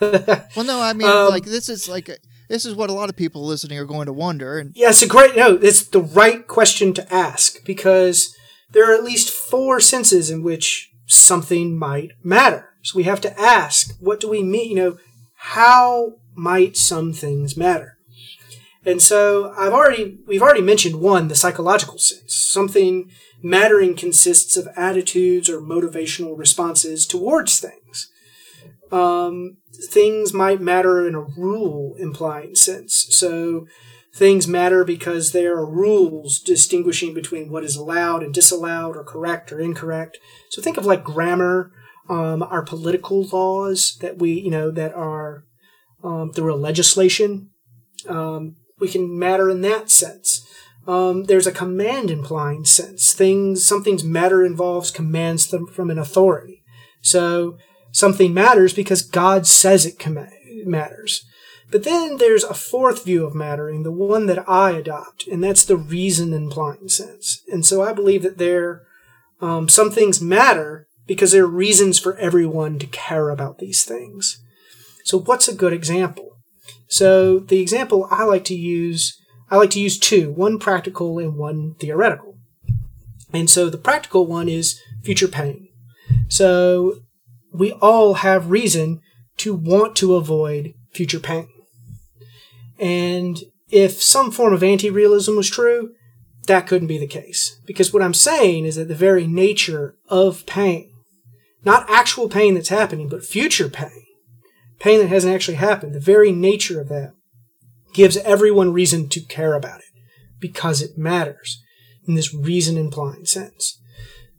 Well, no, I mean, Um, like this is like this is what a lot of people listening are going to wonder, and Yeah, it's a great no. It's the right question to ask because there are at least four senses in which something might matter. So we have to ask, what do we mean? You know, how might some things matter? And so I've already we've already mentioned one, the psychological sense. Something mattering consists of attitudes or motivational responses towards things. Um, things might matter in a rule implying sense. So things matter because there are rules distinguishing between what is allowed and disallowed or correct or incorrect. So think of like grammar, um, our political laws that we, you know, that are um, through a legislation. Um, we can matter in that sense. Um, there's a command implying sense. Things, something's matter involves commands from an authority. So something matters because God says it com- matters. But then there's a fourth view of mattering, the one that I adopt, and that's the reason implying sense. And so I believe that there, um, some things matter because there are reasons for everyone to care about these things. So what's a good example? So the example I like to use, I like to use two, one practical and one theoretical. And so the practical one is future pain. So we all have reason to want to avoid future pain. And if some form of anti realism was true, that couldn't be the case. Because what I'm saying is that the very nature of pain, not actual pain that's happening, but future pain, pain that hasn't actually happened, the very nature of that gives everyone reason to care about it because it matters in this reason implying sense.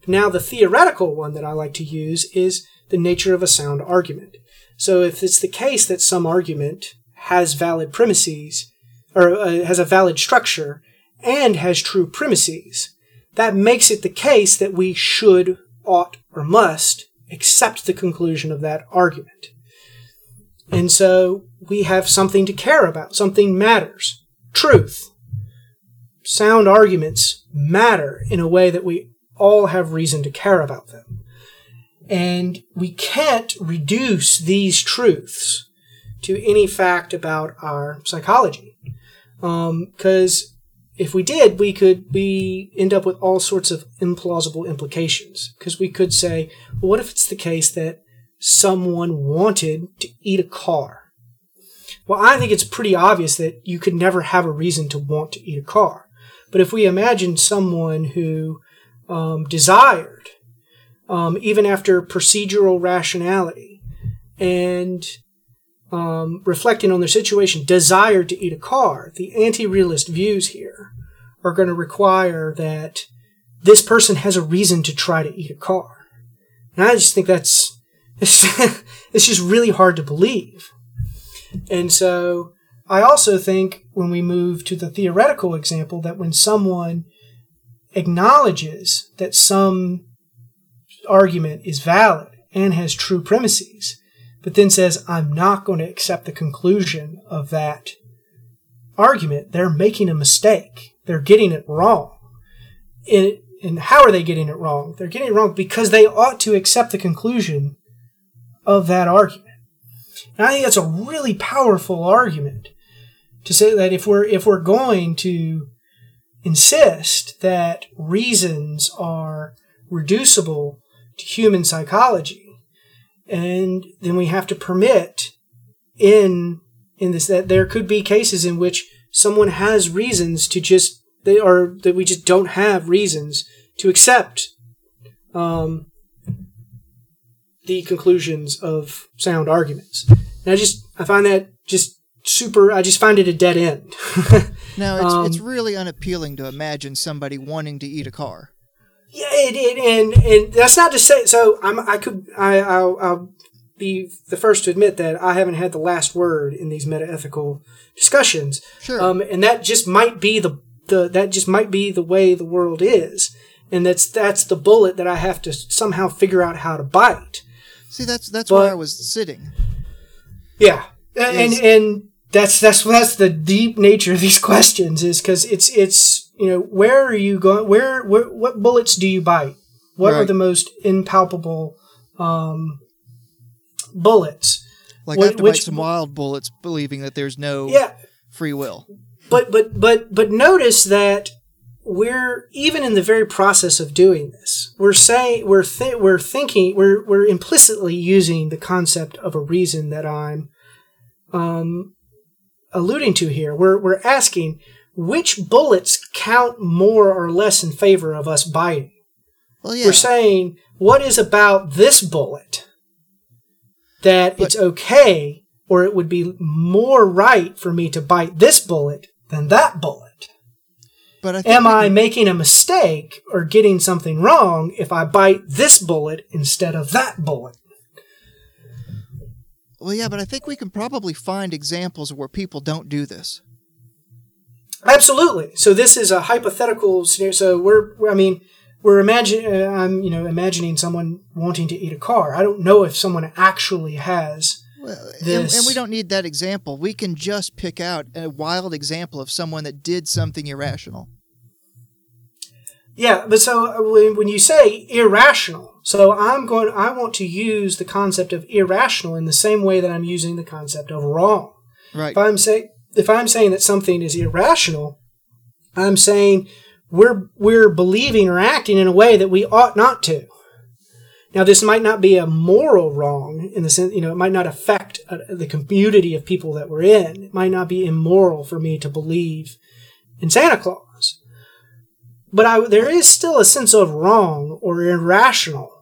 Now, the theoretical one that I like to use is the nature of a sound argument. So, if it's the case that some argument has valid premises, or uh, has a valid structure, and has true premises, that makes it the case that we should, ought, or must accept the conclusion of that argument. And so we have something to care about, something matters. Truth. Sound arguments matter in a way that we all have reason to care about them. And we can't reduce these truths to any fact about our psychology. Because if we did, we could we end up with all sorts of implausible implications. Because we could say, well, what if it's the case that someone wanted to eat a car? Well, I think it's pretty obvious that you could never have a reason to want to eat a car. But if we imagine someone who um, desired, um, even after procedural rationality and um, reflecting on their situation, desire to eat a car, the anti realist views here are going to require that this person has a reason to try to eat a car. And I just think that's, it's, <laughs> it's just really hard to believe. And so I also think when we move to the theoretical example that when someone acknowledges that some argument is valid and has true premises, but then says, I'm not going to accept the conclusion of that argument, they're making a mistake. They're getting it wrong. It, and how are they getting it wrong? They're getting it wrong because they ought to accept the conclusion of that argument. And I think that's a really powerful argument to say that if we're if we're going to insist that reasons are reducible to human psychology, and then we have to permit in in this that there could be cases in which someone has reasons to just they are that we just don't have reasons to accept um, the conclusions of sound arguments. And I just I find that just super. I just find it a dead end. <laughs> Now, it's, Um, it's really unappealing to imagine somebody wanting to eat a car. Yeah, it, it, and and that's not to say. So I'm I could I I'll, I'll be the first to admit that I haven't had the last word in these metaethical discussions. Sure. Um, and that just might be the the that just might be the way the world is, and that's that's the bullet that I have to somehow figure out how to bite. See, that's that's But- where I was sitting. Yeah, and and, and that's that's that's the deep nature of these <laughs> questions is because it's it's you know where are you going? Where, where what bullets do you bite? What are the most impalpable um, bullets? Like Wh- I have to which- bite some wild bullets, believing that there's no Yeah, free will. but but but but notice that we're even in the very process of doing this we're saying we're th- we're thinking we're we're implicitly using the concept of a reason that i'm um alluding to here we're we're asking which bullets count more or less in favor of us biting Well, yeah, we're saying what is about this bullet that But- it's okay or it would be more right for me to bite this bullet than that bullet? But I think am I can- making a mistake or getting something wrong if I bite this bullet instead of that bullet? Well, yeah, but I think we can probably find examples where people don't do this. Absolutely. So this is a hypothetical scenario. So we're, we're- I mean, we're imagining. Uh, I'm, you know, imagining someone wanting to eat a car. I don't know if someone actually has. Well, and, This- and we don't need that example. We can just pick out a wild example of someone that did something irrational. Yeah, but so uh, when, when you say irrational, so I'm going. I want to use the concept of irrational in the same way that I'm using the concept of wrong. Right. if I'm saying if I'm saying that something is irrational, I'm saying we're we're believing or acting in a way that we ought not to. Now, this might not be a moral wrong in the sense, you know, it might not affect uh, the community of people that we're in. It might not be immoral for me to believe in Santa Claus, but I, there is still a sense of wrong or irrational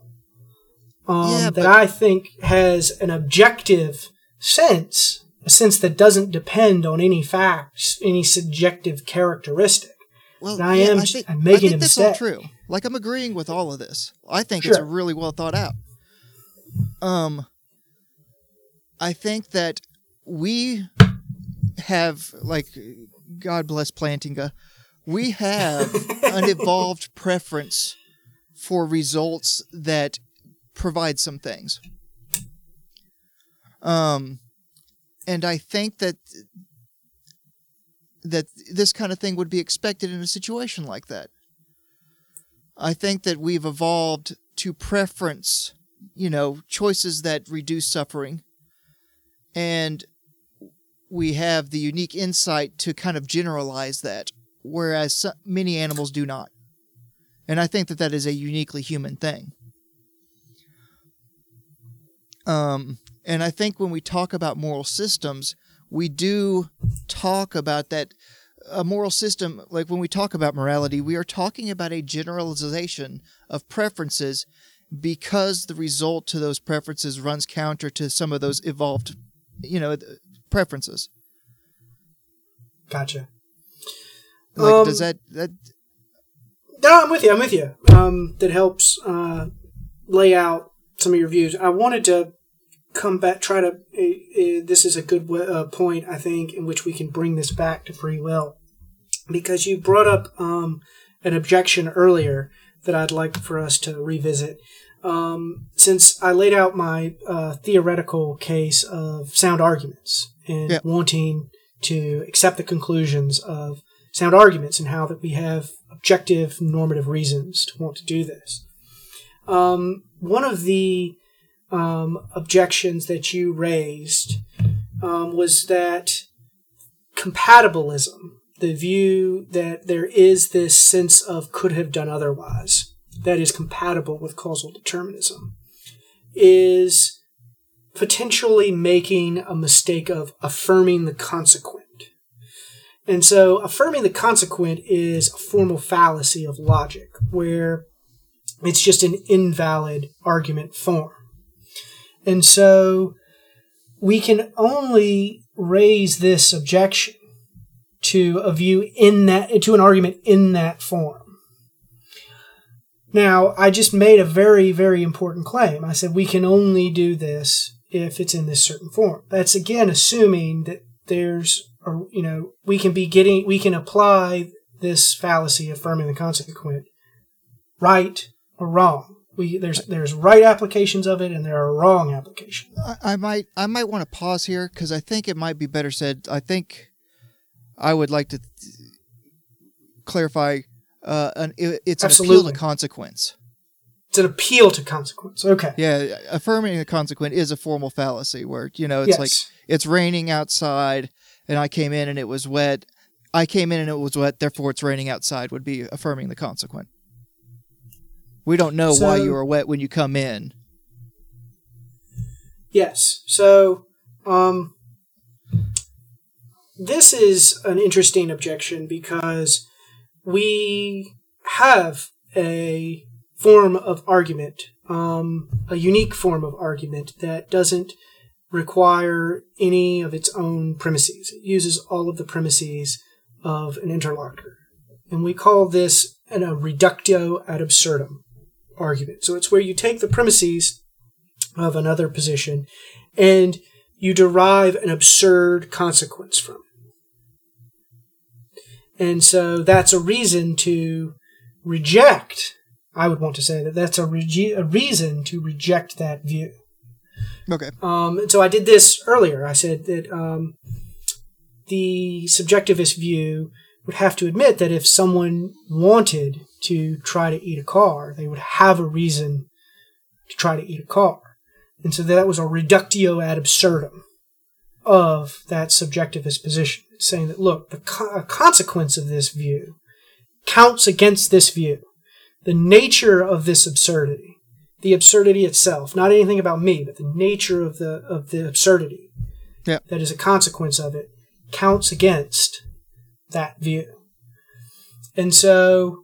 um, Yeah, that I think has an objective sense, a sense that doesn't depend on any facts, any subjective characteristic. Well, I yeah, am I think, I'm making I think that's all true. Like I'm agreeing with all of this. I think it's really well thought out. Um, I think that we have, like, God bless Plantinga, we have <laughs> an evolved preference for results that provide some things. Um, and I think that that this kind of thing would be expected in a situation like that. I think that we've evolved to preference, you know, choices that reduce suffering. And we have the unique insight to kind of generalize that, whereas many animals do not. And I think that that is a uniquely human thing. Um, and I think when we talk about moral systems, we do talk about that a moral system like when we talk about morality we are talking about a generalization of preferences because the result to those preferences runs counter to some of those evolved you know preferences Gotcha. like Um, does that that No, I'm with you. I'm with you. Um, that helps uh, lay out some of your views. I wanted to come back, try to. Uh, uh, this is a good uh, point, I think, in which we can bring this back to free will, because you brought up um, an objection earlier that I'd like for us to revisit. Um, since I laid out my uh, theoretical case of sound arguments and Yeah. wanting to accept the conclusions of sound arguments and how that we have objective normative reasons to want to do this. Um, one of the um, objections that you raised um, was that compatibilism, the view that there is this sense of could have done otherwise, that is compatible with causal determinism, is potentially making a mistake of affirming the consequent. And so affirming the consequent is a formal fallacy of logic, where it's just an invalid argument form. And so we can only raise this objection to a view in that, to an argument in that form. Now, I just made a very, very important claim. I said we can only do this if it's in this certain form. That's again assuming that there's, or, you know, we can be getting, we can apply this fallacy affirming the consequent right wrong. We there's there's right applications of it and there are wrong applications. I, I might I might want to pause here because I think it might be better said. I think I would like to th- clarify. Uh, an, it, it's an appeal to consequence. It's an appeal to consequence. Okay. Yeah, affirming a consequence is a formal fallacy where you know it's yes. like it's raining outside and I came in and it was wet. I came in and it was wet, therefore it's raining outside would be affirming the consequent. We don't know why you are wet when you come in. Yes. So, um, this is an interesting objection because we have a form of argument, um, a unique form of argument that doesn't require any of its own premises. It uses all of the premises of an interlocutor. And we call this an, a reductio ad absurdum argument. So it's where you take the premises of another position and you derive an absurd consequence from it. And so that's a reason to reject, I would want to say that that's a, rege- a reason to reject that view. Okay. Um, and so I did this earlier. I said that um, the subjectivist view would have to admit that if someone wanted to try to eat a car, they would have a reason to try to eat a car. And so that was a reductio ad absurdum of that subjectivist position, saying that, look, the co- a consequence of this view counts against this view. The nature of this absurdity, the absurdity itself, not anything about me, but the nature of the of the absurdity Yeah. that is a consequence of it, counts against that view. And so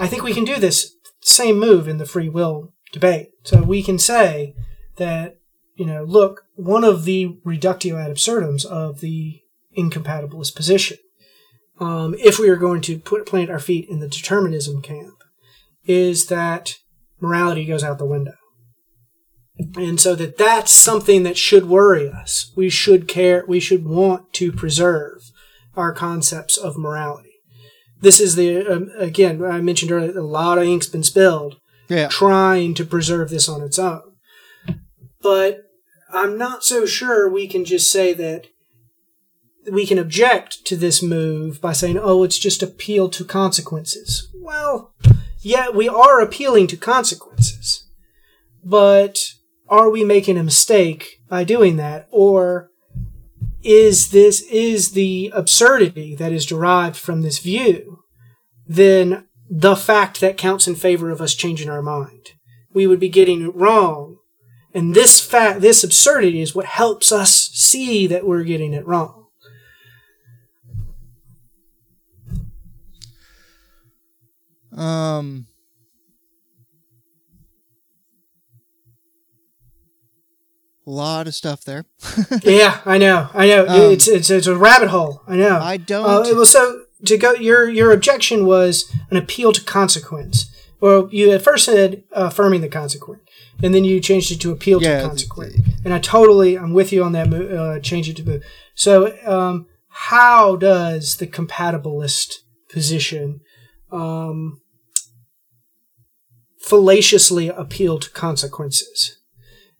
I think we can do this same move in the free will debate. So we can say that, you know, look, one of the reductio ad absurdums of the incompatibilist position, um, if we are going to put plant our feet in the determinism camp, is that morality goes out the window. And so that that's something that should worry us. We should care, we should want to preserve our concepts of morality. This is the, um, again, I mentioned earlier, a lot of ink's been spilled Yeah. trying to preserve this on its own. But I'm not so sure we can just say that we can object to this move by saying, oh, it's just appeal to consequences. Well, yeah, we are appealing to consequences. But are we making a mistake by doing that? Or is this, is the absurdity that is derived from this view then the fact that counts in favor of us changing our mind? We would be getting it wrong. And this fact, this absurdity is what helps us see that we're getting it wrong. Um. A lot of stuff there. <laughs> yeah, I know, I know. Um, it's, it's it's a rabbit hole. I know. I Uh, don't. well, so to go, your your objection was an appeal to consequence. Well, you at first said uh, affirming the consequent, and then you changed it to appeal Yeah, to consequent. And I totally, I'm with you on that. Uh, change it to move. So, um, how does the compatibilist position um, fallaciously appeal to consequences?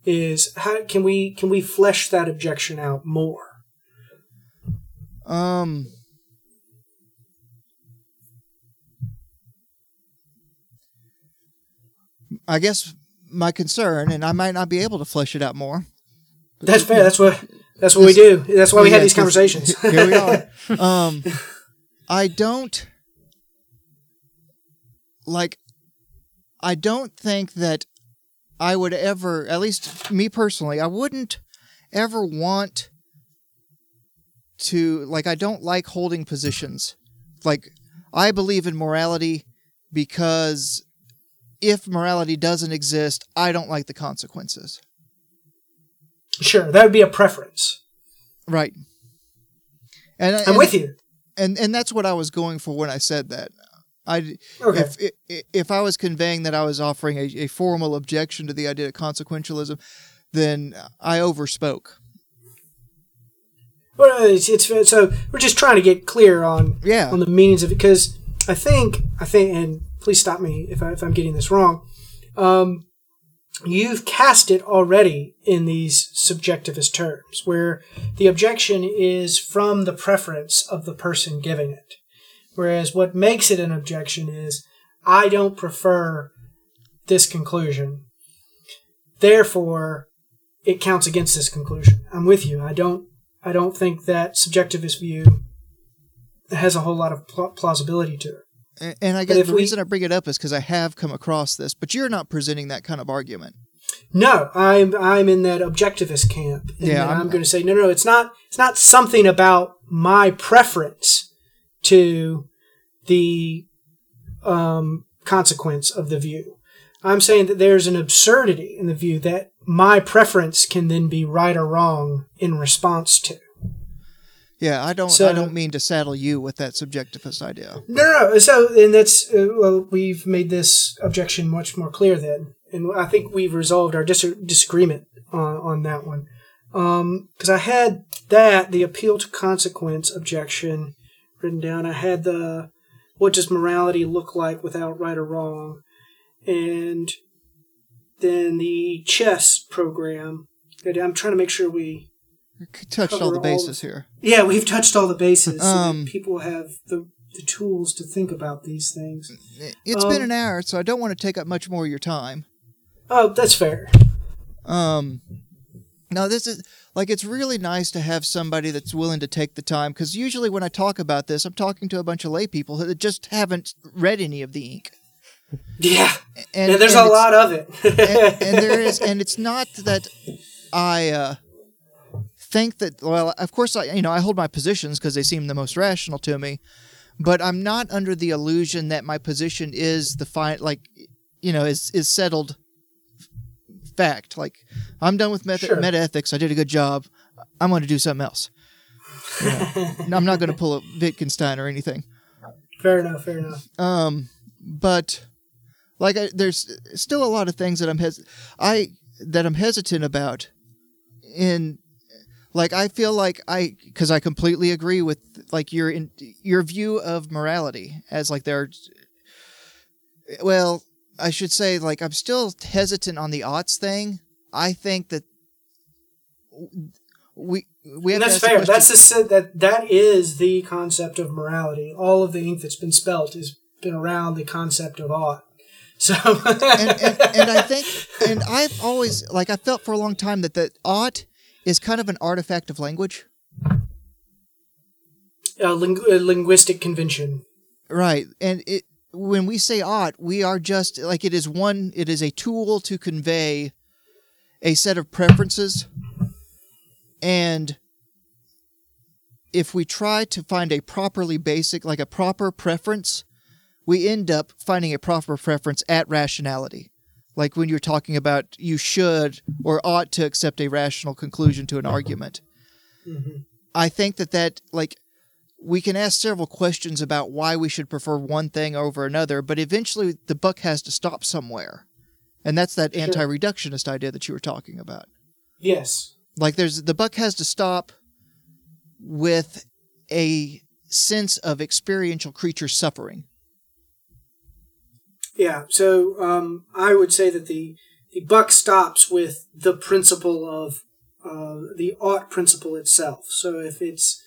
Is how can we can we flesh that objection out more? Um. I guess my concern, and I might not be able to flesh it out more. That's fair. That's what that's what we do. That's why we Yeah, have these conversations. <laughs> Here we are. <laughs> Um, I don't like. I don't think that I would ever, at least me personally, I wouldn't ever want to like. I don't like holding positions. Like I believe in morality because if morality doesn't exist, I don't like the consequences. Sure, that would be a preference. Right. And I'm and- with you. and and that's what I was going for when I said that. I Okay. if if if I was conveying that I was offering a, a formal objection to the idea of consequentialism, then I overspoke. Well, it's, it's so we're just trying to get clear on Yeah. on the meanings of it because I think I think and please stop me if, I, if I'm getting this wrong. um, you've cast it already in these subjectivist terms, where the objection is from the preference of the person giving it. Whereas what makes it an objection is, I don't prefer this conclusion. Therefore, it counts against this conclusion. I'm with you. I don't. I don't think that subjectivist view has a whole lot of pl- plausibility to it. And, and I guess the we- reason I bring it up is because I have come across this, but you're not presenting that kind of argument. No, I'm I'm in that objectivist camp. And Yeah, I'm, I'm- going to say no, no. It's not. It's not something about my preference to the um, consequence of the view. I'm saying that there's an absurdity in the view that my preference can then be right or wrong in response to. Yeah, I don't. I don't mean to saddle you with that subjectivist idea. No, no. So, and that's uh, well, we've made this objection much more clear then, and I think we've resolved our dis- disagreement on on that one. Because I had that the appeal to consequence objection written down. I had the what does morality look like without right or wrong, and then the chess program. I'm trying to make sure we Touched all the all bases here. yeah we've touched all the bases so Um, that people have the the tools to think about these things. It's been Um, an hour, so I don't want to take up much more of your time. Oh, that's fair. Um, no, this is like it's really nice to have somebody that's willing to take the time because usually when I talk about this, I'm talking to a bunch of lay people that just haven't read any of the ink. Yeah, And, yeah there's and a lot of it. and, and there <laughs> is, and it's not that I uh, think that. Well, of course, I you know I hold my positions because they seem the most rational to me, but I'm not under the illusion that my position is the fine, like you know, is is settled fact. Like I'm done with meta, Sure. meta ethics. I did a good job. I'm going to do something else. <laughs> I'm not going to pull a Wittgenstein or anything. fair enough. Fair enough. Um, but like I, there's still a lot of things that I'm hes- I that I'm hesitant about. In like I feel like I because I completely agree with like your in, your view of morality as like there. Well, I should say like I'm still hesitant on the aughts thing. I think that we we have And that's fair. That's the se- that that is the concept of morality. All of the ink that's been spelt has been around the concept of ought. <laughs> So and, and, and I think, and I've always like I felt for a long time that the ought is kind of an artifact of language, a, ling- a linguistic convention. right? And it when we say ought, we are just like it is one. It is a tool to convey a set of preferences, and if we try to find a properly basic, like a proper preference, we end up finding a proper preference at rationality. Like when you're talking about you should or ought to accept a rational conclusion to an argument. Mm-hmm. I think that that like we can ask several questions about why we should prefer one thing over another, but eventually the buck has to stop somewhere. And that's that Sure. anti-reductionist idea that you were talking about. Yes. Like there's the buck has to stop with a sense of experiential creature suffering. Yeah. So um, I would say that the the buck stops with the principle of uh, the ought principle itself. So if it's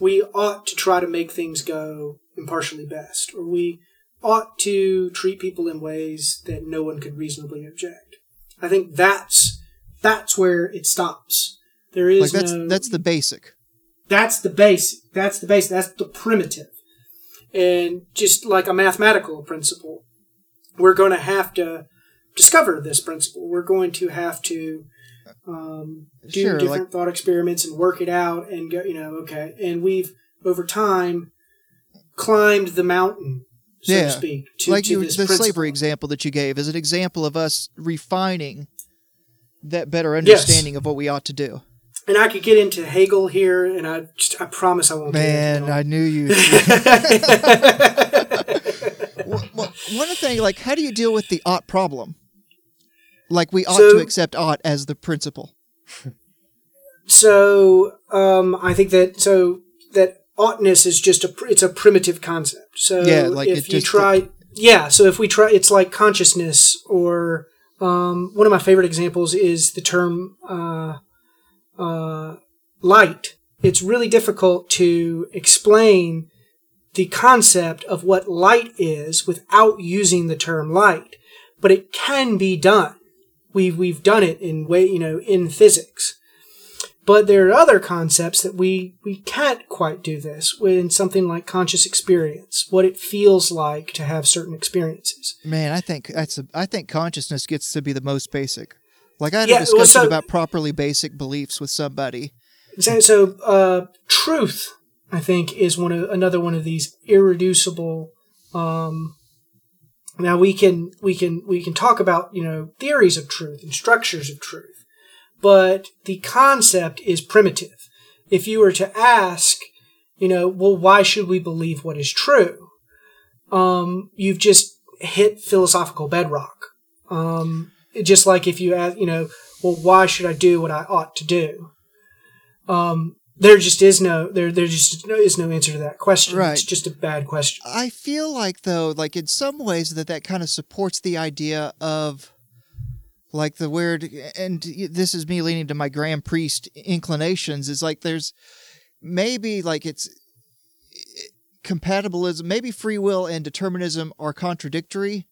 we ought to try to make things go impartially best, or we ought to treat people in ways that no one could reasonably object. I think that's that's where it stops. There is Like that's no, that's the basic. that's the basic. That's the basic. That's the primitive. And just like a mathematical principle, we're going to have to discover this principle. We're going to have to um, do Sure, different like- thought experiments and work it out and go, you know, okay. And we've, over time, climbed the mountain, so Yeah. to speak, to, like to you, the principle. slavery example that you gave is an example of us refining that better understanding of what we ought to do. And I could get into Hegel here, and I just, I promise I won't. Man, I knew you. Well, <laughs> well, one thing, like, how do you deal with the ought problem? Like, we ought So- to accept ought as the principle. <laughs> So um, I think that so that oughtness is just a it's a primitive concept. So Yeah, like if you try yeah, so if we try, it's like consciousness, or um, one of my favorite examples is the term uh, uh, light. It's really difficult to explain the concept of what light is without using the term light, but it can be done. We've we've done it in way you know in physics. But there are other concepts that we, we can't quite do this in something like conscious experience, what it feels like to have certain experiences. Man, I think that's a, I think consciousness gets to be the most basic. Like I had Yeah, a well, discussion so- about properly basic beliefs with somebody. So, so uh, truth, I think, is one of another one of these irreducible. Um, now we can we can we can talk about you know theories of truth and structures of truth, but the concept is primitive. If you were to ask, you know, well, why should we believe what is true? Um, you've just hit philosophical bedrock. Um, just like if you ask, you know, well, why should I do what I ought to do? um, there just is no there there just no, is no answer to that question. Right. It's just a bad question. I feel like though, like in some ways that that kind of supports the idea of like the weird and this is me leaning to my Graham Priest inclinations is like there's maybe like it's compatibilism maybe free will and determinism are contradictory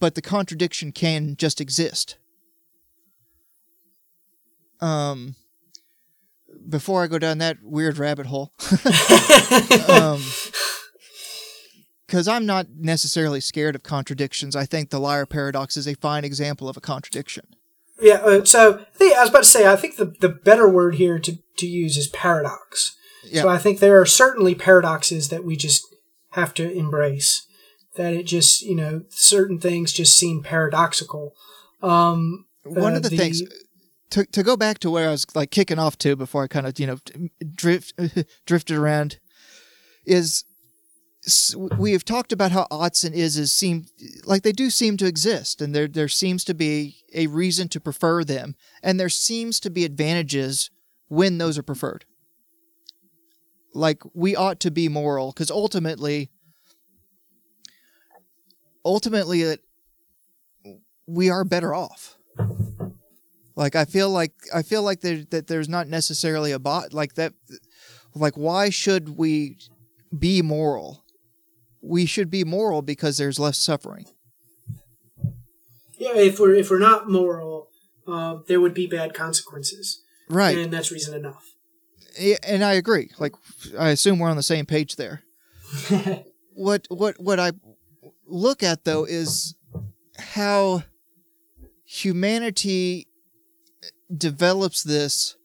but the contradiction can just exist um before i go down that weird rabbit hole <laughs> um <laughs> because I'm not necessarily scared of contradictions. I think the liar paradox is a fine example of a contradiction. Yeah. Uh, so I, think, I was about to say I think the the better word here to to use is paradox. Yeah. So I think there are certainly paradoxes that we just have to embrace. That it just you know certain things just seem paradoxical. Um, One uh, of the, things to to go back to where I was like kicking off to before I kind of you know drift <laughs> drifted around is we have talked about how oughts and ises seem like they do seem to exist and there there seems to be a reason to prefer them and there seems to be advantages when those are preferred. Like we ought to be moral because ultimately ultimately it, we are better off like i feel like i feel like there, that there's not necessarily a bot like that like why should we be moral we should be moral because there's less suffering yeah, if we're if we're not moral, uh, there would be bad consequences, right and that's reason enough. Yeah, and I agree. Like, I assume we're on the same page there. <laughs> what what what I look at though is how humanity develops this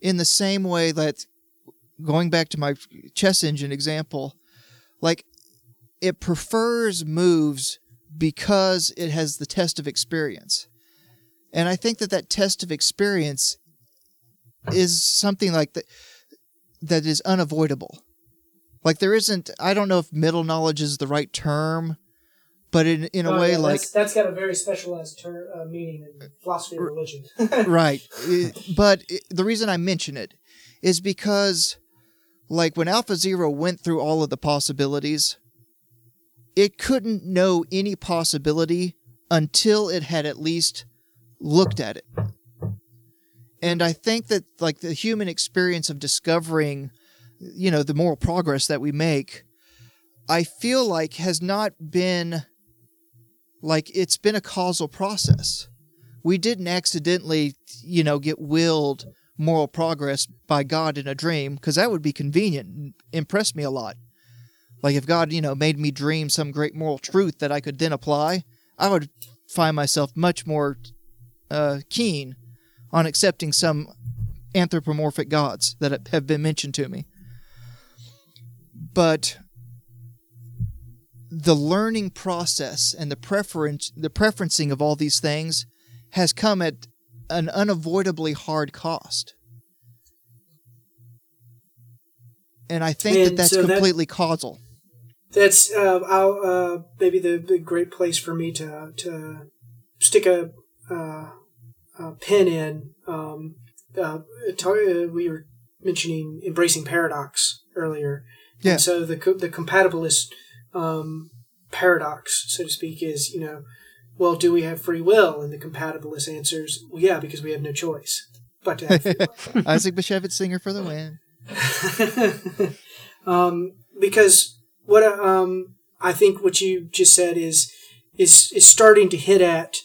in the same way that going back to my chess engine example, like it prefers moves because it has the test of experience. And I think that that test of experience is something like that that is unavoidable. Like there isn't I don't know if middle knowledge is the right term, but in in a Oh, way yeah, like that's, that's got a very specialized ter- uh, meaning in philosophy and religion. <laughs> right. But it, the reason I mention it is because like when Alpha Zero went through all of the possibilities, it couldn't know any possibility until it had at least looked at it. And I think that like the human experience of discovering, you know, the moral progress that we make, I feel like has not been like it's been a causal process. We didn't accidentally, you know, get willed moral progress by God in a dream because that would be convenient and impress me a lot. Like if God, you know, made me dream some great moral truth that I could then apply, I would find myself much more uh, keen on accepting some anthropomorphic gods that have been mentioned to me. But the learning process and the preference the preferencing of all these things has come at an unavoidably hard cost. And I think that that's so that- completely causal. That's uh, I'll, uh, maybe the, the great place for me to to stick a, uh, a pin in. Um, uh, uh, we were mentioning embracing paradox earlier, Yeah. and so the the compatibilist um, paradox, so to speak, is you know, well, do we have free will? And the compatibilist answers, well, yeah, because we have no choice but to have free will. <laughs> Isaac Bashevis Singer for the win. <laughs> um, because what um, I think what you just said is is is starting to hit at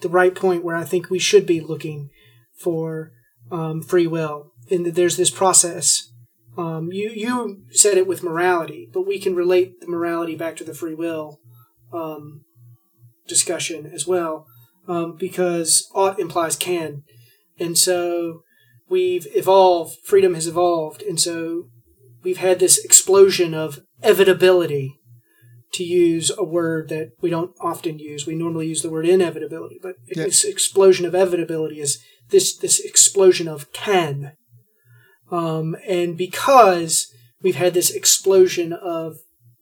the right point where I think we should be looking for um, free will, and that there's this process. Um, you you said it with morality, but we can relate the morality back to the free will um, discussion as well, um, because ought implies can, and so we've evolved. Freedom has evolved, and so we've had this explosion of evitability to use a word that we don't often use. We normally use the word inevitability, but Yeah. this explosion of evitability is this this explosion of can. Um, and because we've had this explosion of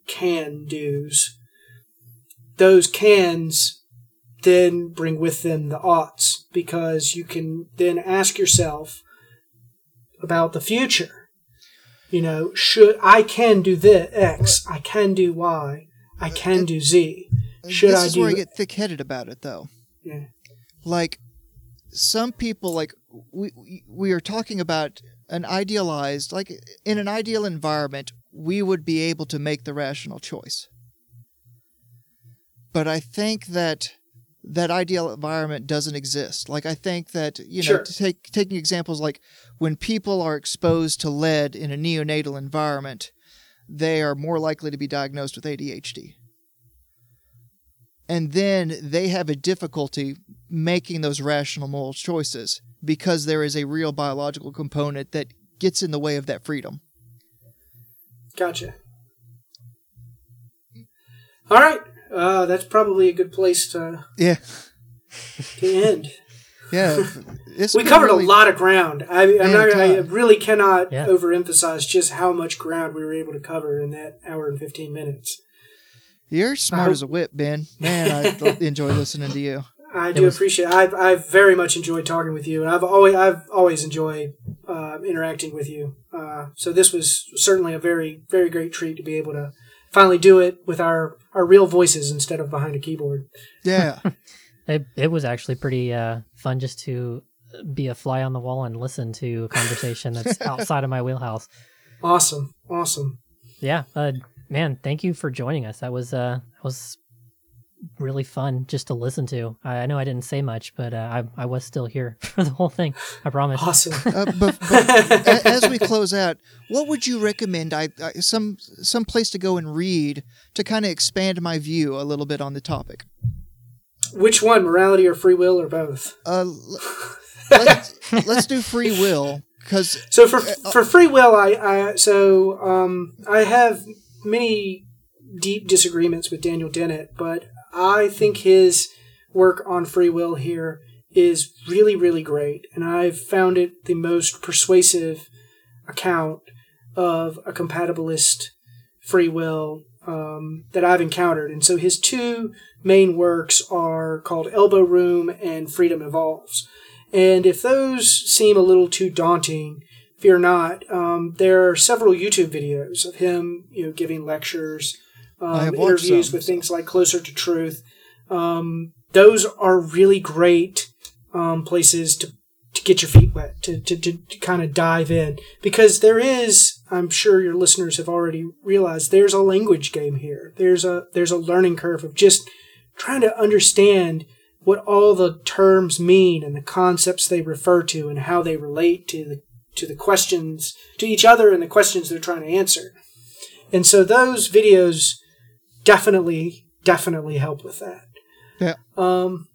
can do's, those cans then bring with them the oughts because you can then ask yourself about the future. You know, should I can do this X, I can do Y, I can do Z. Should this I is do where I get thick-headed about it, though. Yeah. Like some people, like we- we are talking about an idealized, like in an ideal environment, we would be able to make the rational choice. But I think that that ideal environment doesn't exist. Like I think that you know, Sure. to take taking examples like when people are exposed to lead in a neonatal environment, they are more likely to be diagnosed with ADHD. And then they have a difficulty making those rational moral choices because there is a real biological component that gets in the way of that freedom. Gotcha. All right. Uh, that's probably a good place to, Yeah. to end. <laughs> Yeah. We covered really- a lot of ground. I, I'm not, I really cannot Yeah. overemphasize just how much ground we were able to cover in that hour and 15 minutes. You're smart hope- as a whip, Ben. Man, I <laughs> enjoy listening to you. I do was- appreciate. I've I've very much enjoyed talking with you, and I've always I've always enjoyed uh, interacting with you. Uh, so this was certainly a very very great treat to be able to finally do it with our our real voices instead of behind a keyboard. Yeah. <laughs> <laughs> It, it was actually pretty uh, fun just to be a fly on the wall and listen to a conversation that's <laughs> outside of my wheelhouse. Awesome, awesome. Yeah, uh, man, thank you for joining us. That was uh, that was really fun just to listen to. I, I know I didn't say much, but uh, I I was still here <laughs> for the whole thing. I promise. Awesome. Uh, but, but <laughs> as we close out, what would you recommend? I, I some some place to go and read to kind of expand my view a little bit on the topic. Which one, morality or free will, or both? Uh, <laughs> let's, let's do free will because So for for free will, I, I so um, I have many deep disagreements with Daniel Dennett, but I think his work on free will here is really really great, and I've found it the most persuasive account of a compatibilist free will um, that I've encountered. And so his two main works are called Elbow Room and Freedom Evolves. And if those seem a little too daunting, fear not. Um, there are several YouTube videos of him, you know, giving lectures, um, interviews some, with things like Closer to Truth. Um, those are really great um, places to, to get your feet wet, to, to, to, to kind of dive in. Because there is, I'm sure your listeners have already realized, there's a language game here. There's a there's a learning curve of just trying to understand what all the terms mean and the concepts they refer to and how they relate to the to the questions to each other and the questions they're trying to answer. And so those videos definitely definitely help with that. Yeah. Um,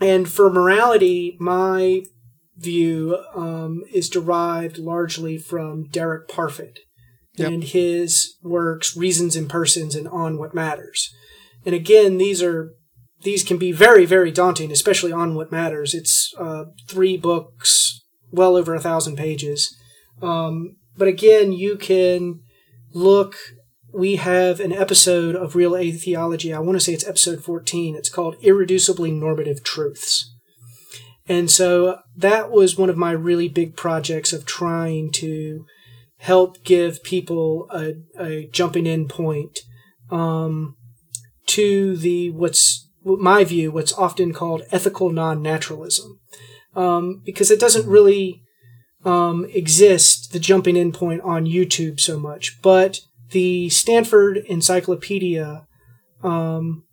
and for morality, my view um, is derived largely from Derek Parfit Yep. and his works Reasons and Persons and On What Matters. And again, these are these can be very very daunting, especially on what matters. It's uh, three books, well over a thousand pages. Um, but again, you can look. We have an episode of Real Atheology. I want to say it's episode 14. It's called Irreducibly Normative Truths. And so that was one of my really big projects of trying to help give people a, a jumping in point um, to the what's my view what's often called ethical non-naturalism um, because it doesn't really um, exist the jumping in point on youtube so much but the stanford encyclopedia um,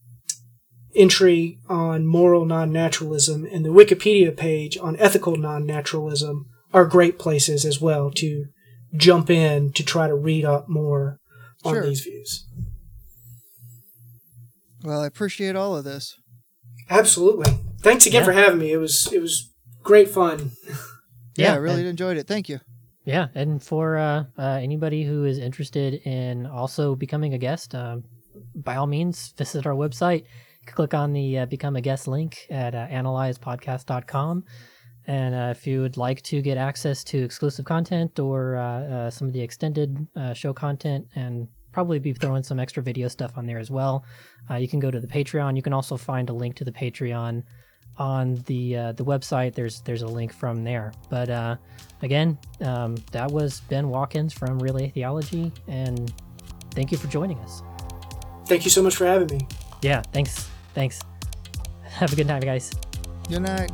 entry on moral non-naturalism and the wikipedia page on ethical non-naturalism are great places as well to jump in to try to read up more on Sure. these views Well, I appreciate all of this. Absolutely. Thanks again Yeah. for having me. It was it was great fun. Yeah, <laughs> Yeah, I really and- enjoyed it. Thank you. Yeah, and for uh, uh, anybody who is interested in also becoming a guest, um, by all means, visit our website. Click on the uh, Become a Guest link at uh, analyzepodcast.com. And uh, if you would like to get access to exclusive content or uh, uh, some of the extended uh, show content and probably be throwing some extra video stuff on there as well, uh, you can go to the Patreon. You can also find a link to the Patreon on the uh, the website. There's there's a link from there. But uh, again, um, that was Ben Watkins from Real Atheology, and thank you for joining us. Thank you so much for having me. Yeah, thanks, thanks. <laughs> Have a good night, guys. Good night.